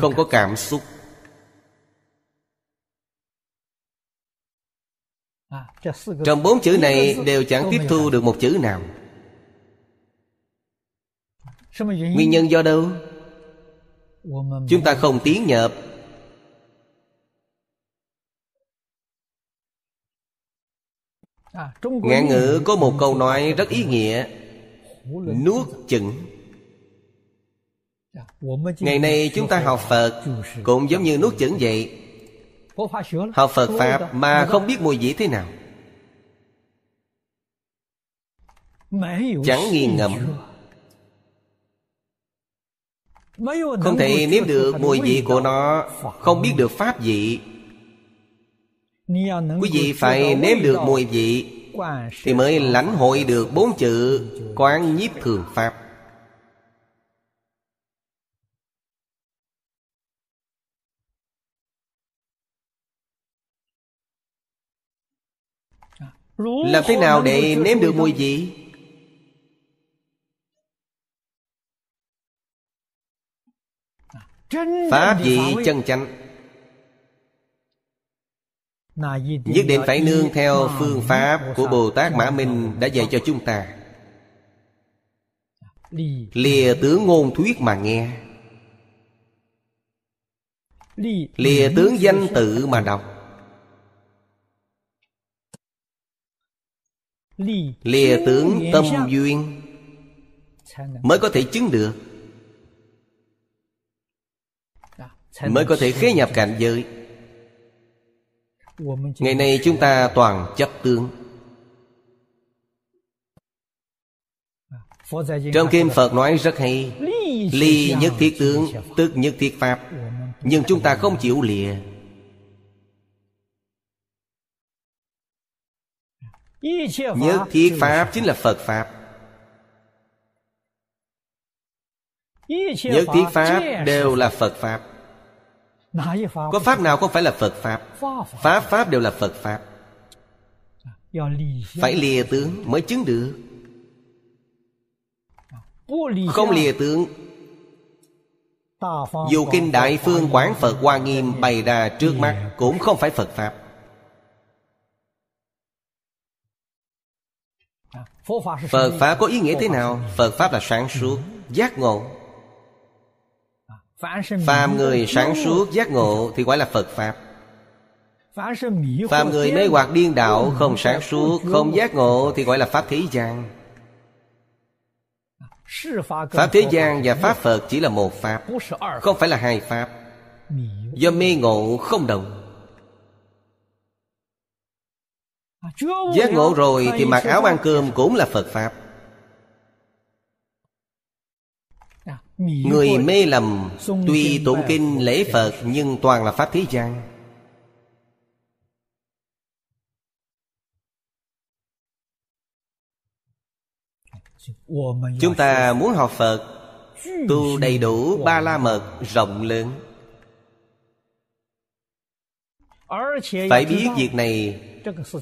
không có cảm xúc。trong bốn chữ này đều chẳng tiếp thu được một chữ nào。nguyên nhân do đâu？chúng ta không tiến nhập。ngạn ngữ có một câu nói rất ý nghĩa。nuốt chừng Dạ, Ngày nay chúng ta học Phật Cũng giống như nuốt chửng vậy. Học Phật Pháp mà không biết mùi vị thế nào. Chẳng nghiền ngẫm Không thể nếm được mùi vị của nó, Không biết được Pháp vị. Quý vị phải nếm được mùi vị Thì mới lãnh hội được bốn chữ Quán nhiếp thường Pháp. Làm thế nào để nếm được mùi vị? Pháp vị chân chánh. Nhất định phải nương theo phương pháp của Bồ Tát Mã Minh đã dạy cho chúng ta. Lìa tướng ngôn thuyết mà nghe. Lìa tướng danh tự mà đọc lìa tướng tâm duyên. Mới có thể chứng được. Mới có thể khế nhập cảnh giới. Ngày nay chúng ta toàn chấp tướng. Trong kinh phật nói rất hay ly nhất thiết tướng tức nhất thiết pháp. Nhưng chúng ta không chịu lìa Nhất thiết Pháp? chính là Phật Pháp. Nhất thiết Pháp? Đều là Phật Pháp. Có Pháp nào không phải là Phật Pháp? Pháp Pháp đều là Phật Pháp. Phải lìa tướng mới chứng được. Không lìa tướng. Dù Kinh Đại Phương Quán Phật Hoa Nghiêm bày ra trước mắt Cũng không phải Phật Pháp Phật Pháp có ý nghĩa thế nào? Phật Pháp là sáng suốt, giác ngộ. Phàm người sáng suốt, giác ngộ Thì gọi là Phật Pháp. Phàm người mê hoặc điên đạo Không sáng suốt, không giác ngộ Thì gọi là Pháp Thế gian. Pháp Thế gian và Pháp Phật chỉ là một Pháp Không phải là hai Pháp. Do mê ngộ không đồng Giác ngộ rồi thì mặc áo ăn cơm cũng là Phật Pháp. Người mê lầm Tuy tụng kinh lễ Phật Nhưng toàn là Pháp thế gian. Chúng ta muốn học Phật. Tu đầy đủ ba la mật rộng lớn. Phải biết việc này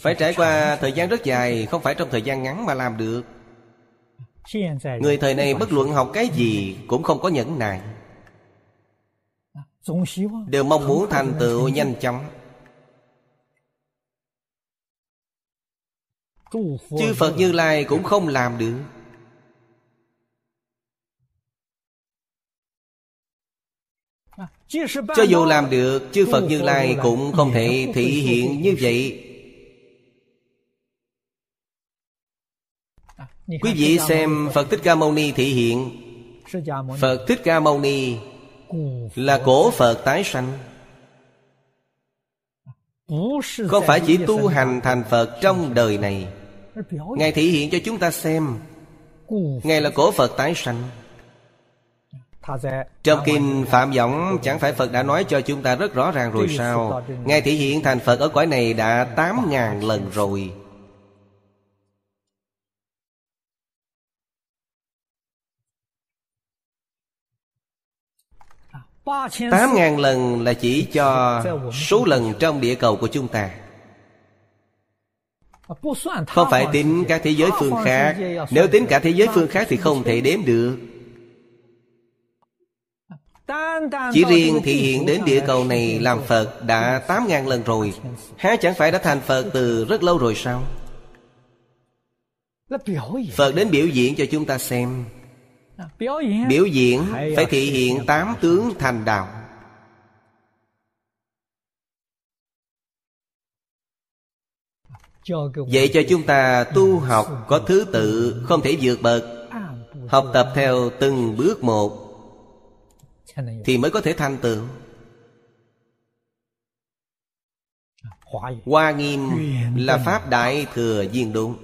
phải trải qua thời gian rất dài, Không phải trong thời gian ngắn mà làm được. Người thời này bất luận học cái gì Cũng không có nhẫn nại. Đều mong muốn thành tựu nhanh chóng. Chư Phật Như Lai cũng không làm được. Cho dù làm được, Chư Phật Như Lai cũng không thể thể hiện như vậy. Quý vị xem Phật Thích Ca Mâu Ni thể hiện. Phật Thích Ca Mâu Ni Là cổ Phật tái sanh. Không phải chỉ tu hành thành Phật trong đời này? Ngài thể hiện cho chúng ta xem. Ngài là cổ Phật tái sanh. Trong kinh Phạm Võng Chẳng phải Phật đã nói cho chúng ta rất rõ ràng rồi sao? Ngài thể hiện thành Phật ở cõi này đã tám ngàn lần rồi Tám ngàn lần là chỉ cho số lần trong địa cầu của chúng ta. Không phải tính các thế giới phương khác. Nếu tính cả thế giới phương khác thì không thể đếm được. Chỉ riêng thị hiện đến địa cầu này làm Phật đã tám ngàn lần rồi. Há chẳng phải đã thành Phật từ rất lâu rồi sao? Phật đến biểu diễn cho chúng ta xem. Biểu diễn phải thị hiện tám tướng thành đạo. Vậy cho chúng ta tu học có thứ tự Không thể vượt bậc. Học tập theo từng bước một thì mới có thể thành tựu. Hoa nghiêm là Pháp Đại Thừa Viên Đúng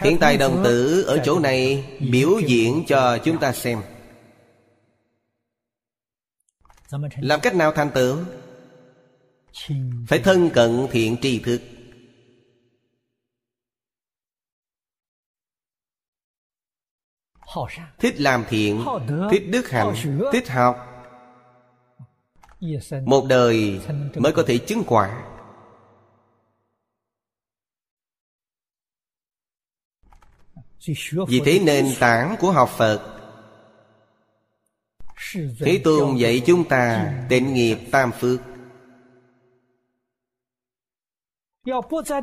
Hiện tại đồng tử ở chỗ này biểu diễn cho chúng ta xem. Làm cách nào, thành tựu? Phải thân cận thiện tri thức. Thích làm thiện, Thích đức hạnh, Thích học. Một đời mới có thể chứng quả. Vì thế nền tảng của học Phật Thế Tôn dạy chúng ta tịnh nghiệp tam phước.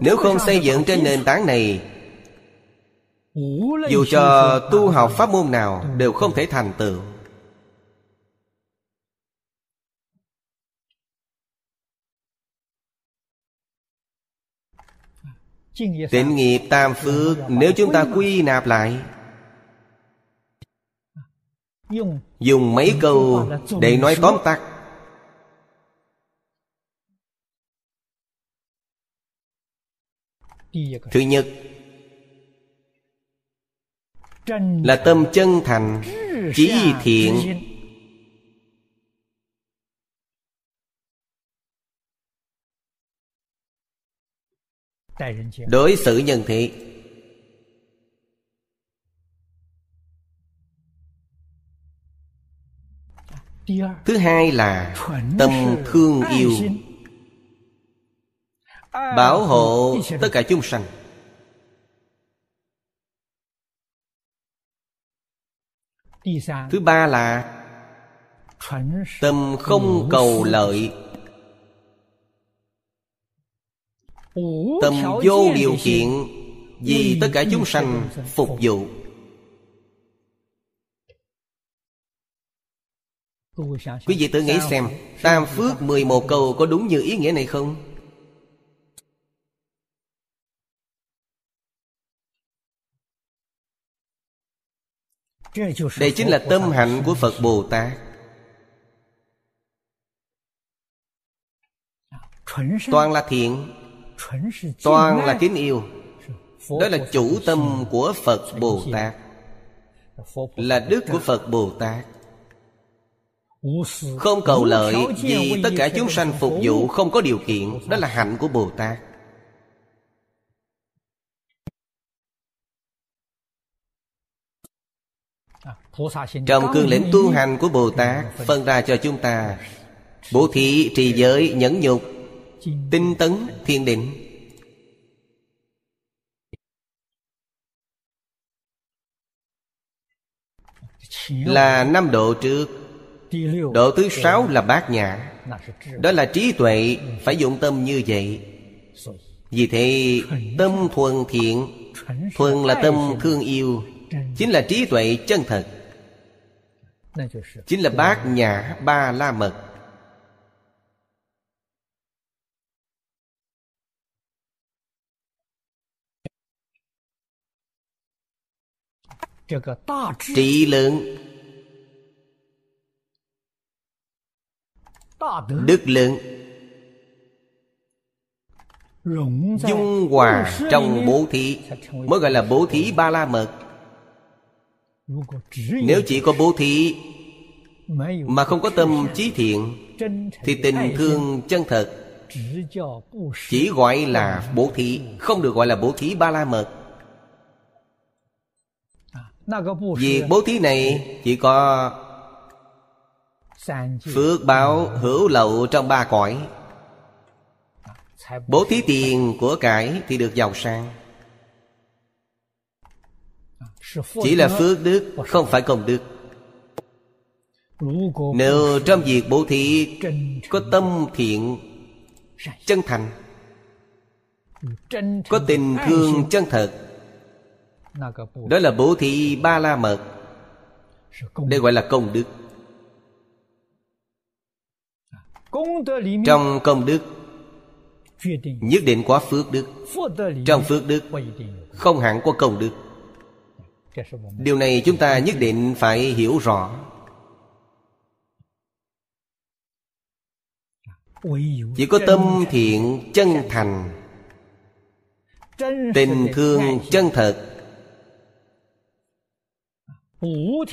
Nếu không xây dựng trên nền tảng này dù cho tu học pháp môn nào đều không thể thành tựu Tịnh nghiệp tam phước, Nếu chúng ta quy nạp lại, Dùng mấy câu để nói tóm tắt. Thứ nhất, là tâm chân thành Chí thiện đối xử nhân thị thứ hai là tâm thương yêu. bảo hộ tất cả chúng sanh. Thứ ba là tâm không cầu lợi tâm vô điều kiện vì tất cả chúng sanh phục vụ. Quý vị tự nghĩ xem tam phước 11 câu có đúng như ý nghĩa này không? Đây chính là tâm hạnh của phật bồ tát. Toàn là thiện Toàn là kính yêu. Đó là chủ tâm của Phật Bồ Tát. Là đức của Phật Bồ Tát. Không cầu lợi Vì tất cả chúng sanh phục vụ Không có điều kiện. Đó là hạnh của Bồ Tát. Trong cương lĩnh tu hành của Bồ Tát Phân ra cho chúng ta Bố thí trì giới nhẫn nhục Tinh tấn thiền định. Là năm độ trước. Độ thứ sáu là bát nhã. Đó là trí tuệ, Phải dụng tâm như vậy. Vì thế, tâm thuần thiện. Thuần là tâm thương yêu. Chính là trí tuệ chân thật. Chính là bát nhã ba la mật. Trị lượng Đức lượng Dung hòa trong bố thí Mới gọi là bố thí ba la mật Nếu chỉ có bố thí Mà không có tâm trí thiện Thì tình thương chân thật Chỉ gọi là bố thí Không được gọi là bố thí ba la mật Việc bố thí này chỉ có Phước báo hữu lậu trong ba cõi. Bố thí tiền của cải thì được giàu sang. Chỉ là phước đức không phải công đức. Nếu trong việc bố thí Có tâm thiện chân thành Có tình thương chân thật đó là bố thí ba la mật Đây gọi là công đức. Trong công đức Nhất định có phước đức. Trong phước đức Không hẳn có công đức. Điều này chúng ta nhất định phải hiểu rõ. Chỉ có tâm thiện chân thành. Tình thương chân thật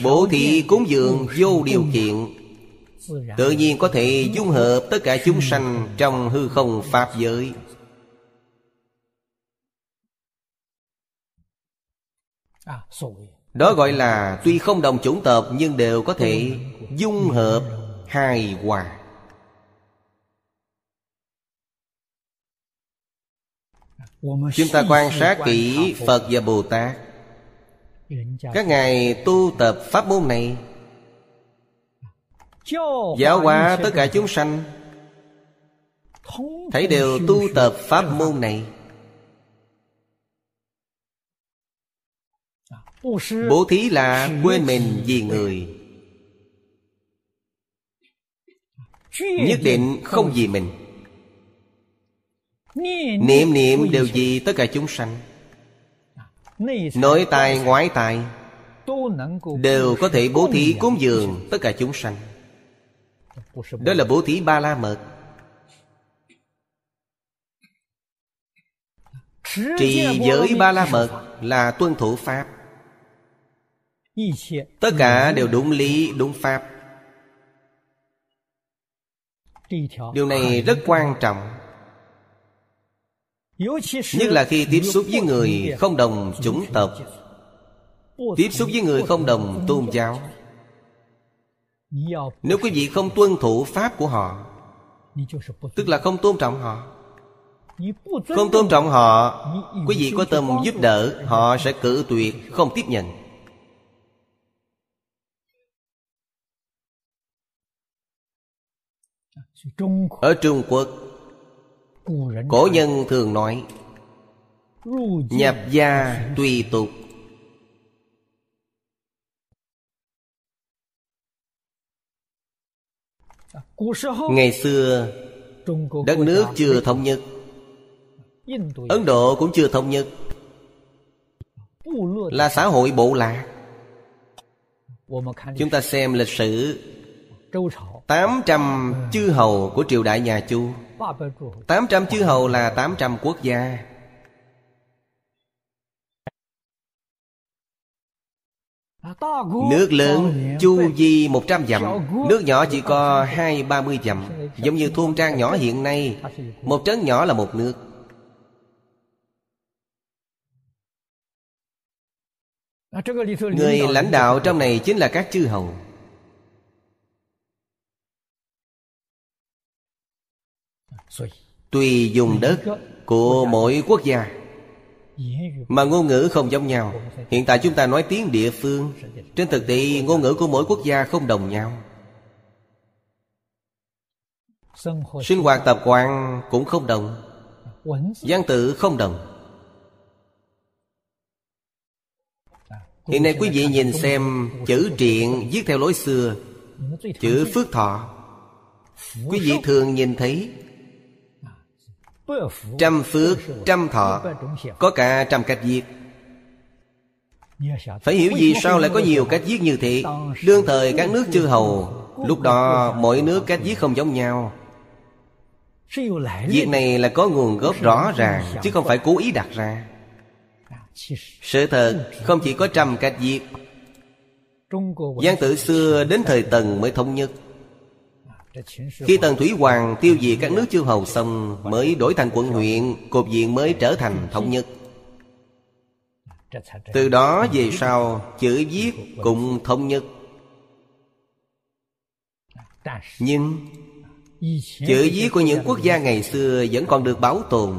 Bố thí cúng dường vô điều kiện. Tự nhiên có thể dung hợp tất cả chúng sanh Trong hư không Pháp giới. Đó gọi là Tuy không đồng chủng tộc Nhưng đều có thể dung hợp hài hòa. Chúng ta quan sát kỹ Phật và Bồ Tát các ngài tu tập pháp môn này. Giáo hóa tất cả chúng sanh. Thấy đều tu tập pháp môn này. Bố thí là quên mình vì người. Nhất định không vì mình. Niệm niệm đều vì tất cả chúng sanh Nội tài ngoại tài Đều có thể bố thí cúng dường tất cả chúng sanh. Đó là bố thí ba la mật. Trì giới ba la mật là tuân thủ Pháp. Tất cả đều đúng lý, đúng Pháp. Điều này rất quan trọng Nhất là khi tiếp xúc với người không đồng chủng tộc. Tiếp xúc với người không đồng tôn giáo. Nếu quý vị không tuân thủ pháp của họ Tức là không tôn trọng họ Không tôn trọng họ Quý vị có tâm giúp đỡ Họ sẽ cử tuyệt không tiếp nhận. Ở Trung Quốc Cổ nhân thường nói Nhập gia tùy tục. Ngày xưa Đất nước chưa thống nhất. Ấn Độ cũng chưa thống nhất. Là xã hội bộ lạc. Chúng ta xem lịch sử. 800 chư hầu của triều đại nhà Chu 800 chư hầu là 800 quốc gia. Nước lớn, chu di 100 dặm. Nước nhỏ chỉ có hai ba mươi dặm. Giống như thôn trang nhỏ hiện nay, Một trấn nhỏ là một nước. Người lãnh đạo trong này chính là các chư hầu. Tùy dùng đất của mỗi quốc gia, Mà ngôn ngữ không giống nhau. Hiện tại chúng ta nói tiếng địa phương. Trên thực tế, ngôn ngữ của mỗi quốc gia không đồng nhau. Sinh hoạt tập quán cũng không đồng. Văn tự không đồng. Hiện nay quý vị nhìn xem chữ triện viết theo lối xưa, Chữ phước thọ. Quý vị thường nhìn thấy Trăm phước, trăm thọ Có cả trăm cách viết. Phải hiểu gì sao lại có nhiều cách viết như thế. Đương thời các nước chư hầu Lúc đó mỗi nước cách viết không giống nhau. Việc này là có nguồn gốc rõ ràng Chứ không phải cố ý đặt ra. Sự thật không chỉ có trăm cách viết. Giang tự xưa đến thời Tần mới thống nhất. Khi Tần Thủy Hoàng tiêu diệt các nước chư hầu xong Mới đổi thành quận huyện Cột diện mới trở thành thống nhất. Từ đó về sau Chữ viết cũng thống nhất. Nhưng Chữ viết của những quốc gia ngày xưa Vẫn còn được bảo tồn.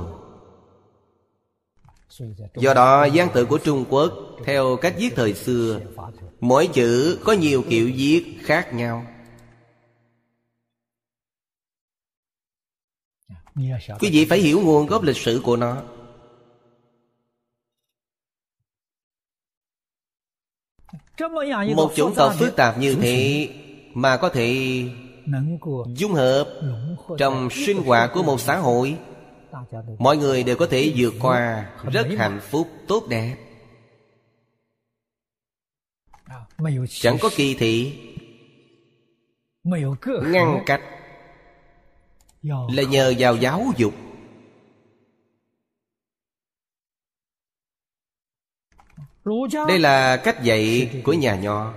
Do đó gian tự của Trung Quốc Theo cách viết thời xưa Mỗi chữ có nhiều kiểu viết khác nhau Quý vị phải hiểu nguồn gốc lịch sử của nó. Một chủng tộc phức tạp như thế Mà có thể dung hợp Trong sinh hoạt của một xã hội. Mọi người đều có thể vượt qua rất hạnh phúc tốt đẹp. Chẳng có kỳ thị. ngăn cách là nhờ vào giáo dục. Đây là cách dạy của nhà nho.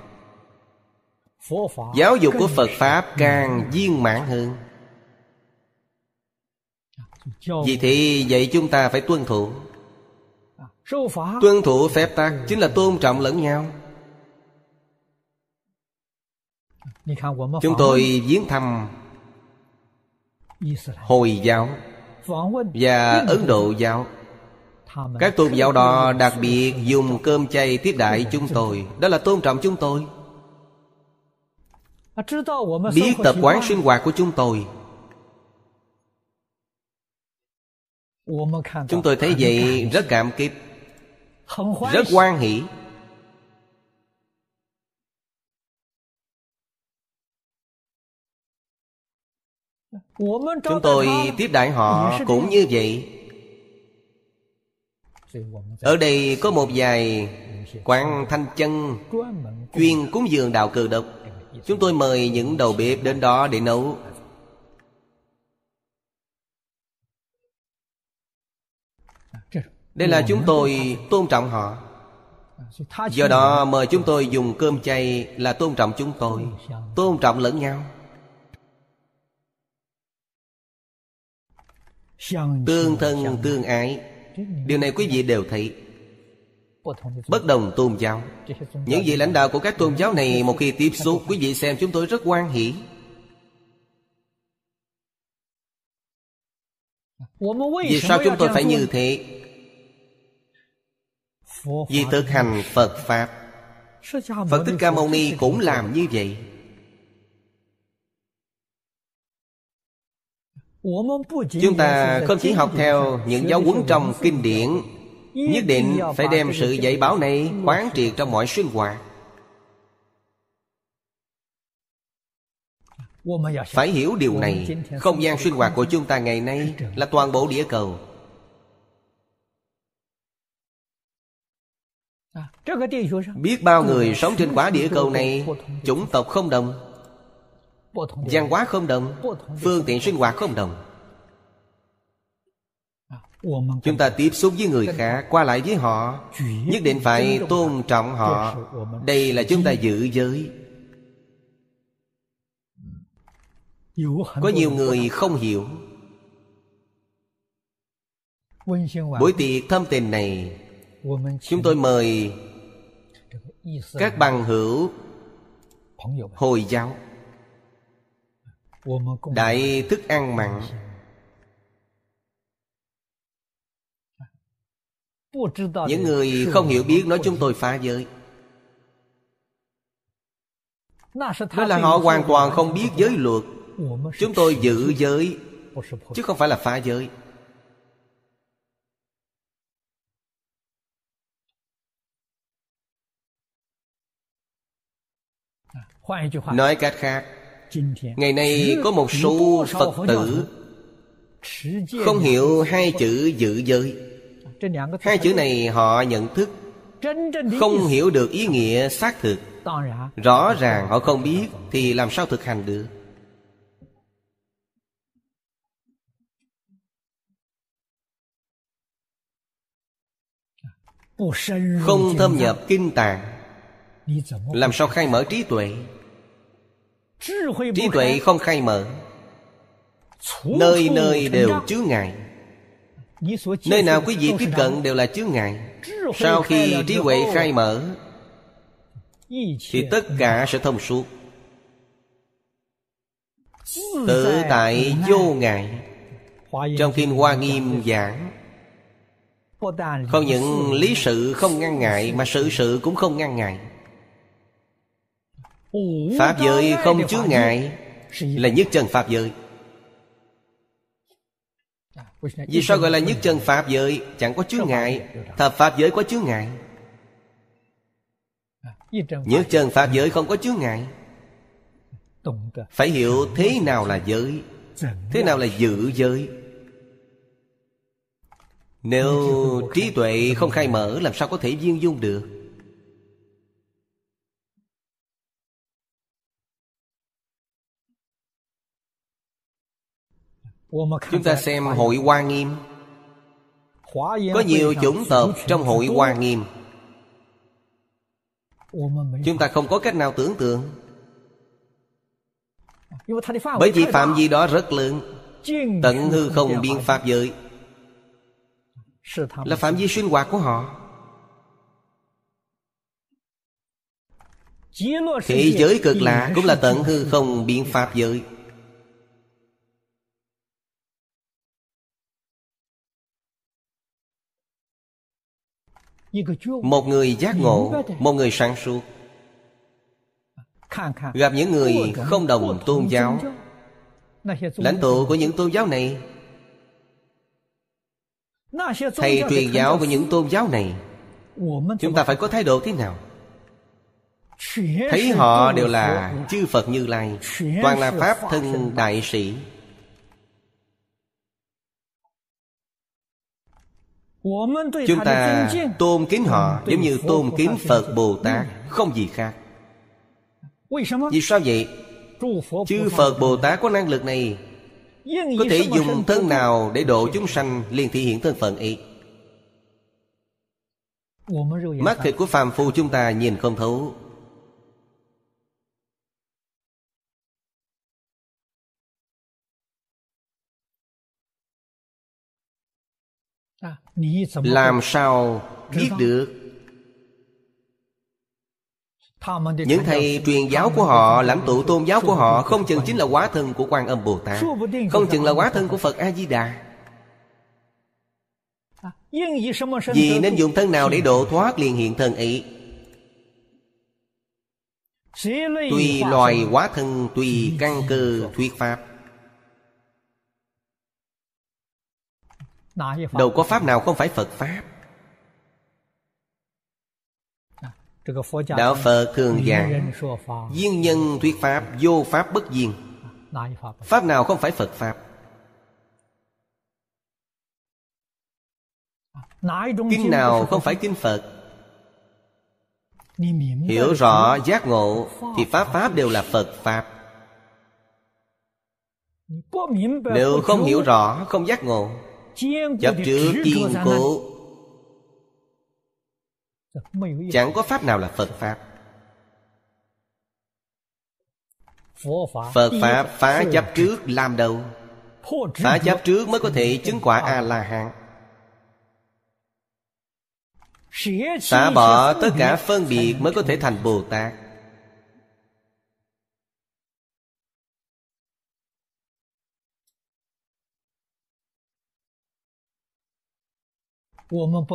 Giáo dục của phật pháp càng viên mãn hơn. Vì thế vậy chúng ta phải tuân thủ. Tuân thủ phép tắc Chính là tôn trọng lẫn nhau. Chúng tôi viếng thăm Hồi giáo Và Ấn Độ giáo. Các tôn giáo đó đặc biệt dùng cơm chay tiếp đại chúng tôi. Đó là tôn trọng chúng tôi. Biết tập quán sinh hoạt của chúng tôi. Chúng tôi thấy vậy rất cảm kích Rất quan hỷ Chúng tôi tiếp đãi họ cũng như vậy? Ở đây có một vài quan thanh chân Chuyên cúng dường đạo cờ độc. Chúng tôi mời những đầu bếp đến đó để nấu. Đây là chúng tôi tôn trọng họ. Do đó mời chúng tôi dùng cơm chay là tôn trọng chúng tôi Tôn trọng lẫn nhau Tương thân, tương ái. Điều này quý vị đều thấy. Bất đồng tôn giáo. Những vị lãnh đạo của các tôn giáo này Một khi tiếp xúc, Quý vị xem chúng tôi rất quan hỷ. Vì sao chúng tôi phải như thế? Vì thực hành Phật Pháp. Phật Thích Ca Mâu Ni cũng làm như vậy. Chúng ta không chỉ học theo những giáo huấn trong kinh điển, Nhất định phải đem sự dạy bảo này quán triệt trong mọi sinh hoạt. Phải hiểu điều này, Không gian sinh hoạt của chúng ta ngày nay Là toàn bộ địa cầu. Biết bao người sống trên quả địa cầu này, Chủng tộc không đồng. Văn hóa không đồng Phương tiện sinh hoạt không đồng. Chúng ta tiếp xúc với người khác Qua lại với họ. Nhất định phải tôn trọng họ. Đây là chúng ta giữ giới. Có nhiều người không hiểu. Buổi tiệc thâm tình này Chúng tôi mời Các bằng hữu Hồi giáo Đại thức ăn mặn. Những người không hiểu biết nói chúng tôi phá giới. Đó là họ hoàn toàn không biết giới luật. Chúng tôi giữ giới Chứ không phải là phá giới. Nói cách khác Ngày nay có một số Phật tử Không hiểu hai chữ giữ giới. Hai chữ này họ nhận thức Không hiểu được ý nghĩa xác thực. Rõ ràng họ không biết Thì làm sao thực hành được? Không thâm nhập kinh tạng。Làm sao khai mở trí tuệ Trí tuệ không khai mở. Nơi nơi đều chứa ngại Nơi nào quý vị tiếp cận đều là chướng ngại Sau khi trí huệ khai mở Thì tất cả sẽ thông suốt. Tự tại vô ngại Trong Kinh Hoa Nghiêm giảng Không những lý sự không ngăn ngại Mà sự sự cũng không ngăn ngại Pháp giới không chứa ngại Là nhất chân Pháp giới. Vì sao gọi là nhất chân Pháp giới? Chẳng có chướng ngại. Thập Pháp giới có chướng ngại. Nhất chân Pháp giới không có chướng ngại. Phải hiểu thế nào là giới. Thế nào là giữ giới? Nếu trí tuệ không khai mở Làm sao có thể viên dung được Chúng ta xem hội Hoa Nghiêm. Có nhiều chủng tộc trong hội Hoa Nghiêm. Chúng ta không có cách nào tưởng tượng. Bởi vì phạm vi đó rất lớn. Tận hư không biên pháp giới. Là phạm vi sinh hoạt của họ. Thế giới cực lạ cũng là tận hư không biên pháp giới một người giác ngộ, một người sáng suốt. Gặp những người không đồng tôn giáo. Lãnh tụ của những tôn giáo này. Thầy truyền giáo của những tôn giáo này. Chúng ta phải có thái độ thế nào? Thấy họ đều là chư phật như lai, toàn là pháp thân đại sĩ. Chúng ta tôn kính họ Giống như tôn kính Phật Bồ Tát Không gì khác. Vì sao vậy? Chư Phật Bồ Tát có năng lực này. Có thể dùng thân nào để độ chúng sanh liền thị hiện thân phận ấy. Mắt thịt của phàm phu chúng ta nhìn không thấu làm sao biết được? Những thầy truyền giáo của họ lãnh tụ tôn giáo của họ không chừng chính là quá thân của quan âm bồ tát không chừng là quá thân của phật a di đà vì nên dùng thân nào để độ thoát liền hiện thân ấy? Tùy loài quá thân Tùy căn cơ thuyết pháp Đâu có pháp nào không phải Phật Pháp. Đạo Phật thường giảng Duyên nhân thuyết Pháp Vô Pháp bất duyên. Pháp nào không phải Phật Pháp? Kinh nào không phải kinh Phật? Hiểu rõ giác ngộ Thì Pháp Pháp đều là Phật Pháp. Nếu không hiểu rõ Không giác ngộ Chấp trước kiên cố. Chẳng có pháp nào là Phật Pháp. Phật Pháp phá chấp trước làm đâu? Phá chấp trước mới có thể chứng quả A-la-hán. Xả bỏ tất cả phân biệt mới có thể thành Bồ Tát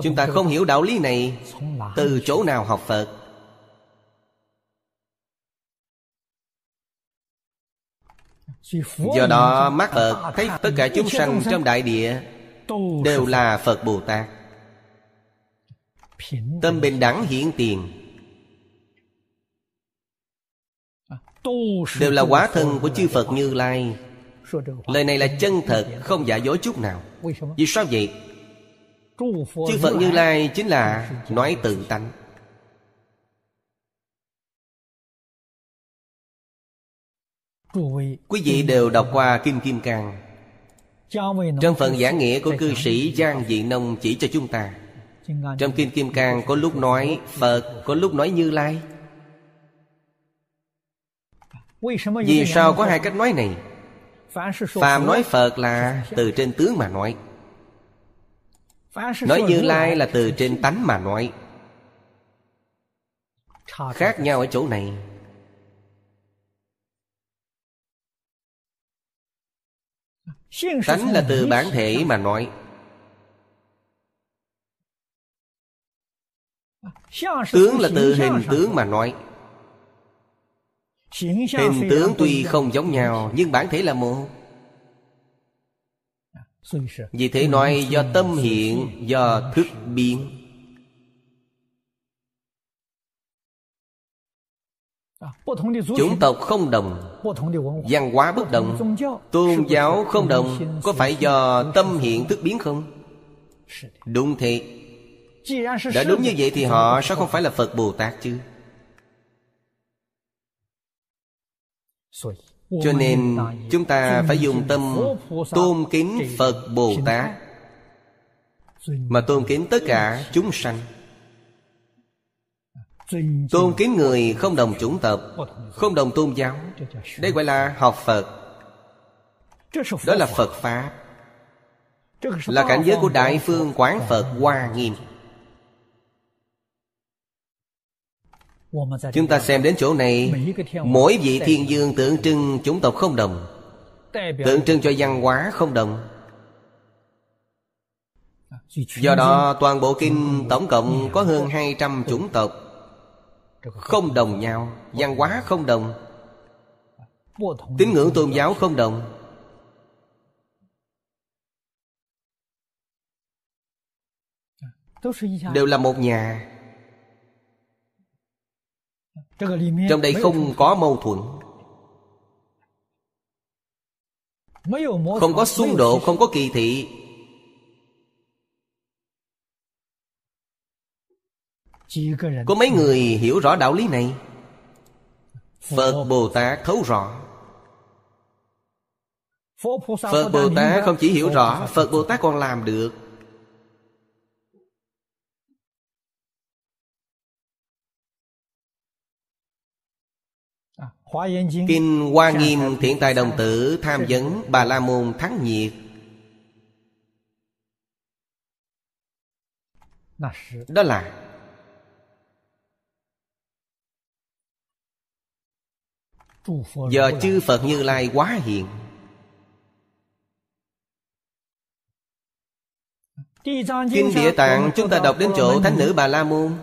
Chúng ta không hiểu đạo lý này. Từ chỗ nào học Phật? Do đó, mắt Phật thấy tất cả chúng sanh trong đại địa Đều là Phật Bồ Tát. Tâm bình đẳng hiện tiền. Đều là quá thân của chư Phật Như Lai. Lời này là chân thật, Không giả dối chút nào. Vì sao vậy? Chư Phật Như Lai chính là nói tự tánh. Quý vị đều đọc qua Kinh Kim Cang. Trong phần giảng nghĩa của cư sĩ Giang Dị Nông chỉ cho chúng ta. Trong Kinh Kim Cang có lúc nói Phật Có lúc nói Như Lai. Vì sao có hai cách nói này? Phàm nói Phật là từ trên tướng mà nói Nói Như Lai là từ trên tánh mà nói. Khác nhau ở chỗ này. Tánh là từ bản thể mà nói. Tướng là từ hình tướng mà nói. Hình tướng tuy không giống nhau Nhưng bản thể là một Vì thế nói do tâm hiện Do thức biến. Chủng tộc không đồng. Văn hóa bất đồng. Tôn giáo không đồng. Có phải do tâm hiện thức biến không? Đúng thế. Đã đúng như vậy thì họ sao không phải là Phật Bồ Tát chứ? Cho nên chúng ta phải dùng tâm tôn kính Phật Bồ Tát Mà tôn kính tất cả chúng sanh. Tôn kính người không đồng chủng tộc, Không đồng tôn giáo. Đây gọi là học Phật. Đó là Phật Pháp. Là cảnh giới của Đại Phương Quán Phật Hoa Nghiêm. Chúng ta xem đến chỗ này, Mỗi vị thiên dương tượng trưng chủng tộc không đồng. Tượng trưng cho văn hóa không đồng. Do đó, toàn bộ kinh tổng cộng có hơn 200 chủng tộc. Không đồng nhau, Văn hóa không đồng. Tín ngưỡng tôn giáo không đồng. Đều là một nhà trong đây không có mâu thuẫn. Không có xung đột, không có kỳ thị. Có mấy người hiểu rõ đạo lý này? Phật Bồ Tát. Thấu rõ. Phật Bồ Tát không chỉ hiểu rõ Phật Bồ Tát còn làm được Kinh Hoa Nghiêm Thiện Tài Đồng Tử Tham vấn Bà La Môn Thắng Nhiệt. Đó là Do chư Phật Như Lai quá hiện. Kinh Địa Tạng chúng ta đọc đến chỗ Thánh Nữ Bà La Môn.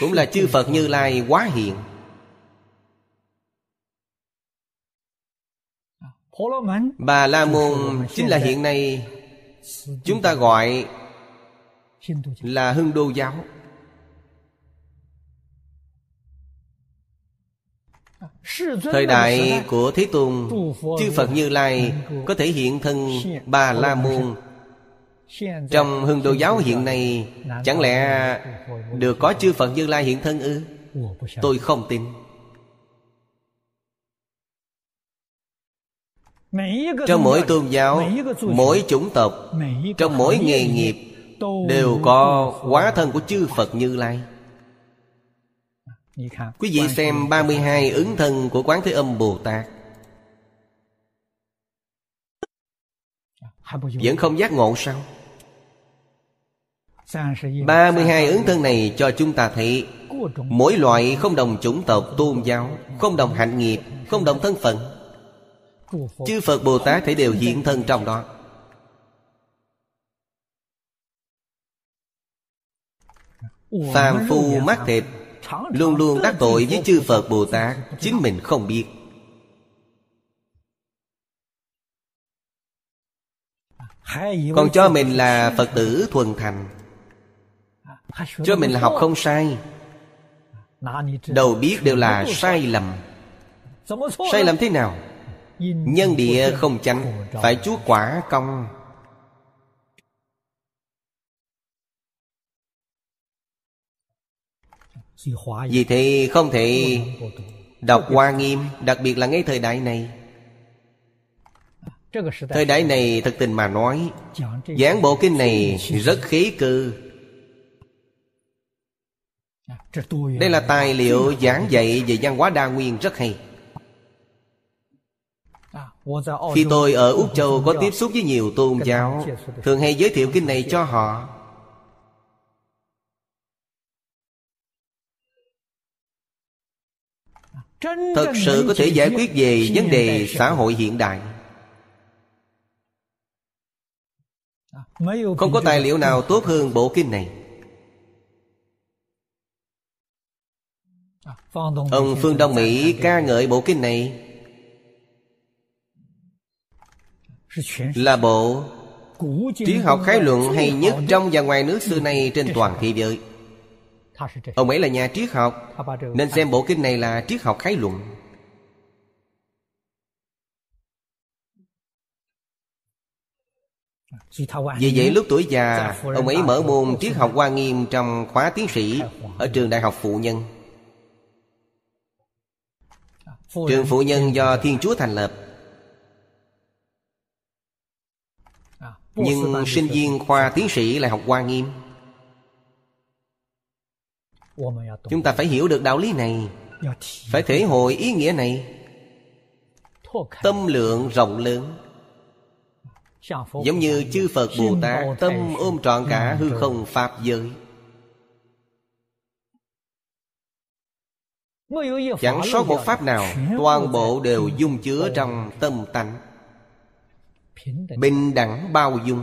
Cũng là chư Phật Như Lai quá hiện Bà La Môn chính là hiện nay Chúng ta gọi là Hưng Đô Giáo. Thời đại của Thế Tôn, Chư Phật Như Lai Có thể hiện thân Bà La Môn. Trong Hưng Đô Giáo hiện nay, Chẳng lẽ Được có chư Phật Như Lai hiện thân ư? Tôi không tin. Trong mỗi tôn giáo mỗi chủng tộc trong mỗi nghề nghiệp đều có hóa thân của chư phật như lai. Quý vị xem 32 ứng thân của quán thế âm bồ tát. Vẫn không giác ngộ sao? 32 ứng thân này cho chúng ta thấy Mỗi loại không đồng chủng tộc tôn giáo Không đồng hạnh nghiệp Không đồng thân phận Chư Phật Bồ Tát thể đều hiện thân trong đó. Phàm phu mắt thịt Luôn luôn đắc tội với chư Phật Bồ Tát Chính mình không biết. Còn cho mình là Phật tử thuần thành. Cho mình là học không sai. Đầu biết đều là sai lầm. Sai lầm thế nào Nhân địa không chánh Phải chuốt quả công. Vì thế không thể Đọc Hoa Nghiêm Đặc biệt là ngay thời đại này. Thời đại này thật tình mà nói Giảng bộ kinh này rất khí cư. Đây là tài liệu giảng dạy về văn hóa đa nguyên rất hay Khi tôi ở Úc Châu có tiếp xúc với nhiều tôn giáo Thường hay giới thiệu kinh này cho họ. Thật sự có thể giải quyết về vấn đề xã hội hiện đại. Không có tài liệu nào tốt hơn bộ kinh này. Ông Phương Đông Mỹ ca ngợi bộ kinh này Là bộ Triết học khái luận hay nhất trong và ngoài nước xưa nay trên toàn thế giới. Ông ấy là nhà triết học Nên xem bộ kinh này là triết học khái luận. Vì vậy lúc tuổi già Ông ấy mở môn triết học hoa nghiêm Trong khóa tiến sĩ Ở trường đại học phụ nhân. Trường phụ nhân do Thiên Chúa thành lập Nhưng sinh viên khoa tiến sĩ lại học hoa nghiêm. Chúng ta phải hiểu được đạo lý này. Phải thể hội ý nghĩa này. Tâm lượng rộng lớn. Giống như chư Phật Bồ Tát, Tâm ôm trọn cả hư không Pháp giới. Chẳng sót một pháp nào Toàn bộ đều dung chứa trong tâm tánh. Bình đẳng bao dung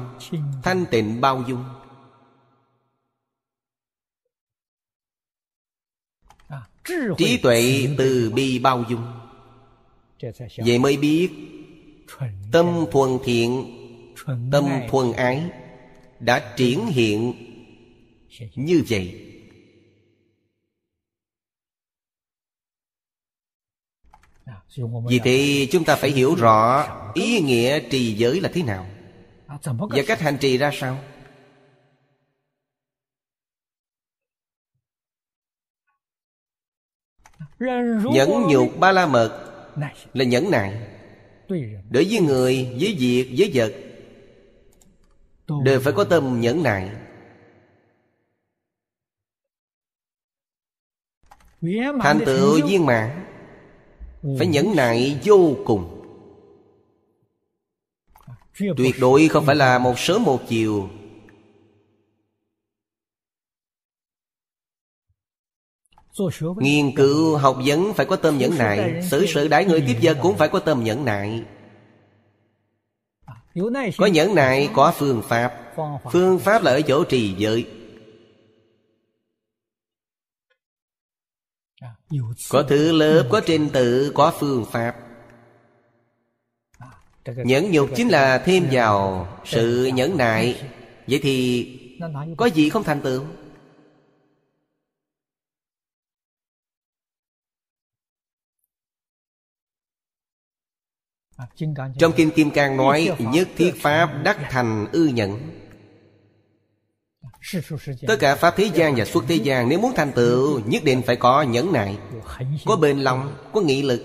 Thanh tịnh bao dung. Trí tuệ từ bi bao dung. Vậy mới biết Tâm thuần thiện Tâm thuần ái Đã triển hiện như vậy Vì thế chúng ta phải hiểu rõ Ý nghĩa trì giới là thế nào. Và cách hành trì ra sao? Nhẫn nhục ba la mật Là nhẫn nại Đối với người, với việc, với vật. Đều phải có tâm nhẫn nại. Thành tựu viên mãn. Phải nhẫn nại vô cùng. Tuyệt đối không phải là một sớm một chiều. Nghiên cứu, học vấn phải có tâm nhẫn nại. Xử sự đãi người tiếp dân cũng phải có tâm nhẫn nại. Có nhẫn nại có phương pháp. Phương pháp là ở chỗ trì giới. Có thứ lớp, có trình tự, có phương pháp. Nhẫn nhục chính là thêm vào sự nhẫn nại. Vậy thì có gì không thành tựu? Trong Kinh Kim Cang nói Nhất thiết Pháp đắc thành ư nhẫn Tất cả Pháp thế gian và xuất thế gian Nếu muốn thành tựu Nhất định phải có nhẫn nại Có bền lòng, có nghị lực.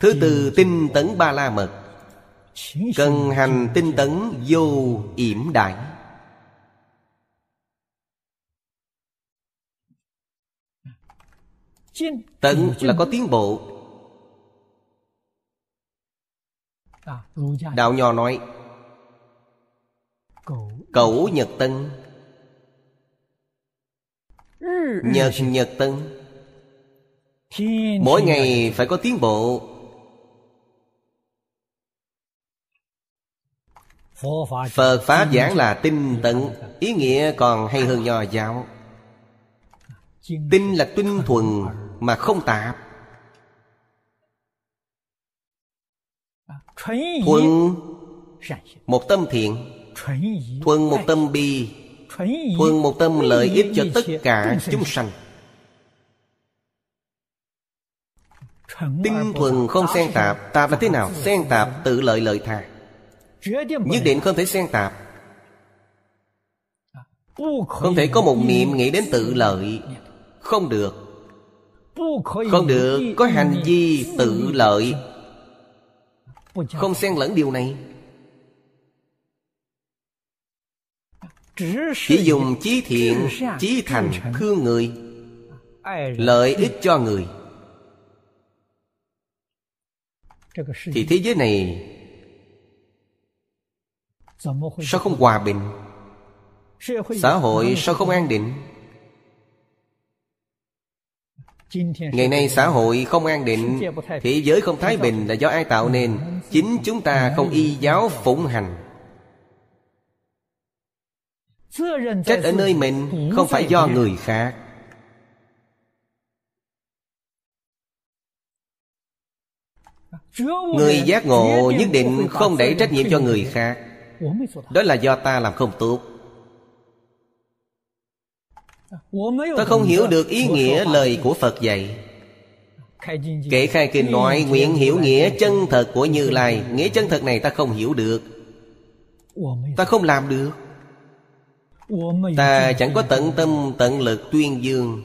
Thứ tư tinh tấn ba la mật. Cần hành tinh tấn vô yểm đại. Tấn là có tiến bộ. Đạo nho nói Cẩu nhật tân. Nhật nhật tân. Mỗi ngày phải có tiến bộ. Phật Pháp giảng là tinh tận Ý nghĩa còn hay hơn nho giáo. Tinh là tinh thuần mà không tạp. Thuần một tâm thiện Thuần một tâm bi. Thuần một tâm lợi ích cho tất cả chúng sanh. Tinh thuần không xen tạp. Tạp là thế nào? Xen tạp tự lợi lợi thà Nhất định không thể xen tạp. Không thể có một niệm nghĩ đến tự lợi. Không được. Không được. có hành vi tự lợi. Không xen lẫn điều này Chỉ dùng chí thiện, chí thành, thương người Lợi ích cho người. Thì thế giới này Sao không hòa bình? Xã hội sao không an định? Ngày nay xã hội không an định Thế giới không thái bình là do ai tạo nên Chính chúng ta không y giáo phụng hành. Trách ở nơi mình Không phải do người khác. Người giác ngộ nhất định không đẩy trách nhiệm cho người khác. Đó là do ta làm không tốt. Ta không hiểu được ý nghĩa lời của Phật dạy. Kể khai kinh nói, Nguyện hiểu nghĩa chân thật của Như Lai. Nghĩa chân thật này ta không hiểu được. Ta không làm được. Ta chẳng có tận tâm tận lực tuyên dương.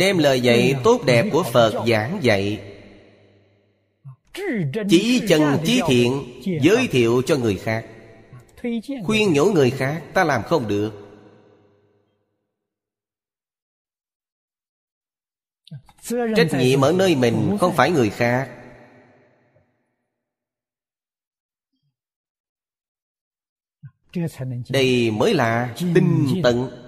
Đem lời dạy tốt đẹp của Phật giảng dạy. Chí chân chí thiện Giới thiệu cho người khác. Khuyên nhủ người khác Ta làm không được. Trách nhiệm ở nơi mình Không phải người khác Đây mới là tinh tận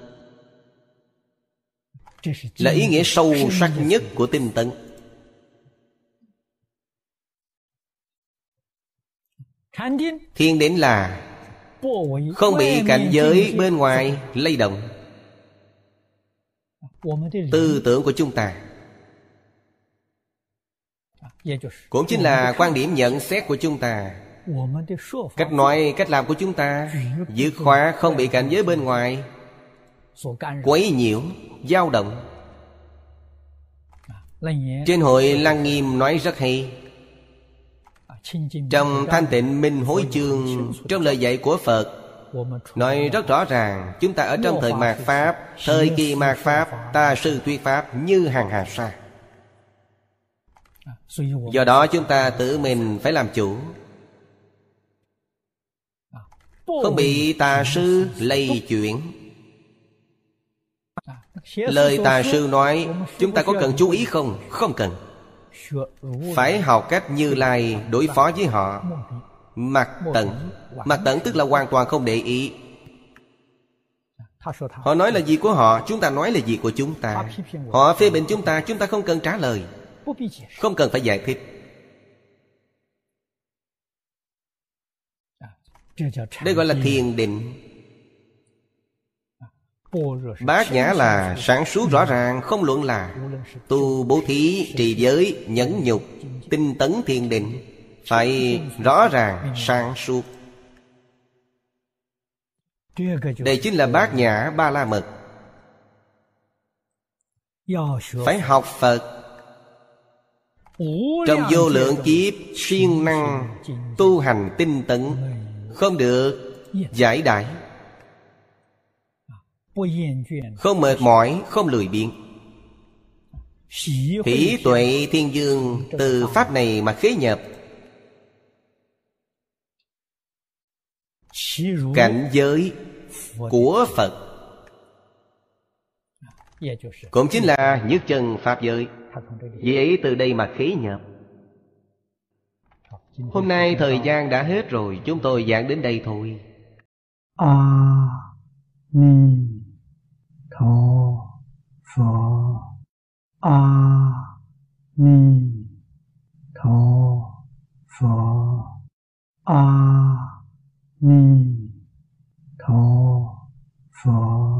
Là ý nghĩa sâu sắc nhất của tinh tận Thiên định là Không bị cảnh giới bên ngoài lay động. Tư tưởng của chúng ta. Cũng chính là quan điểm nhận xét của chúng ta Cách nói, cách làm của chúng ta Dứt khóa không bị cảnh giới bên ngoài. Quấy nhiễu, dao động. Trên hội Lăng Nghiêm nói rất hay. Trong Thanh Tịnh Minh Hối Chương Trong lời dạy của Phật Nói rất rõ ràng Chúng ta ở trong thời mạt Pháp Thời kỳ mạt Pháp Ta sư thuyết Pháp như hàng hà sa. Do đó chúng ta tự mình phải làm chủ Không bị tà sư lây chuyển. Lời tà sư nói Chúng ta có cần chú ý không? Không cần. Phải học cách như lai đối phó với họ. Mặt tận. Mặt tận. tức là hoàn toàn không để ý. Họ nói là gì của họ Chúng ta nói là gì của chúng ta. Họ phê bình chúng ta Chúng ta không cần trả lời. Không cần phải giải thích Đây gọi là thiền định. Bát nhã là sáng suốt rõ ràng Không luận là. Tu bố thí, trì giới, nhẫn nhục Tinh tấn thiền định. Phải rõ ràng, sáng suốt. Đây chính là bát nhã ba la mật Phải học Phật. Trong vô lượng kiếp siêng năng Tu hành tinh tấn Không được. Giải đại. Không mệt mỏi, không lười biếng. Hỷ tuệ thiên dương Từ Pháp này mà khế nhập. Cảnh giới của Phật Cũng chính là nhất chân Pháp giới. Vì ấy từ đây mà khế nhập Hôm nay thời gian đã hết rồi Chúng tôi giảng đến đây thôi. A Ni Tho Phở A Ni Tho Phở A Ni Tho Phở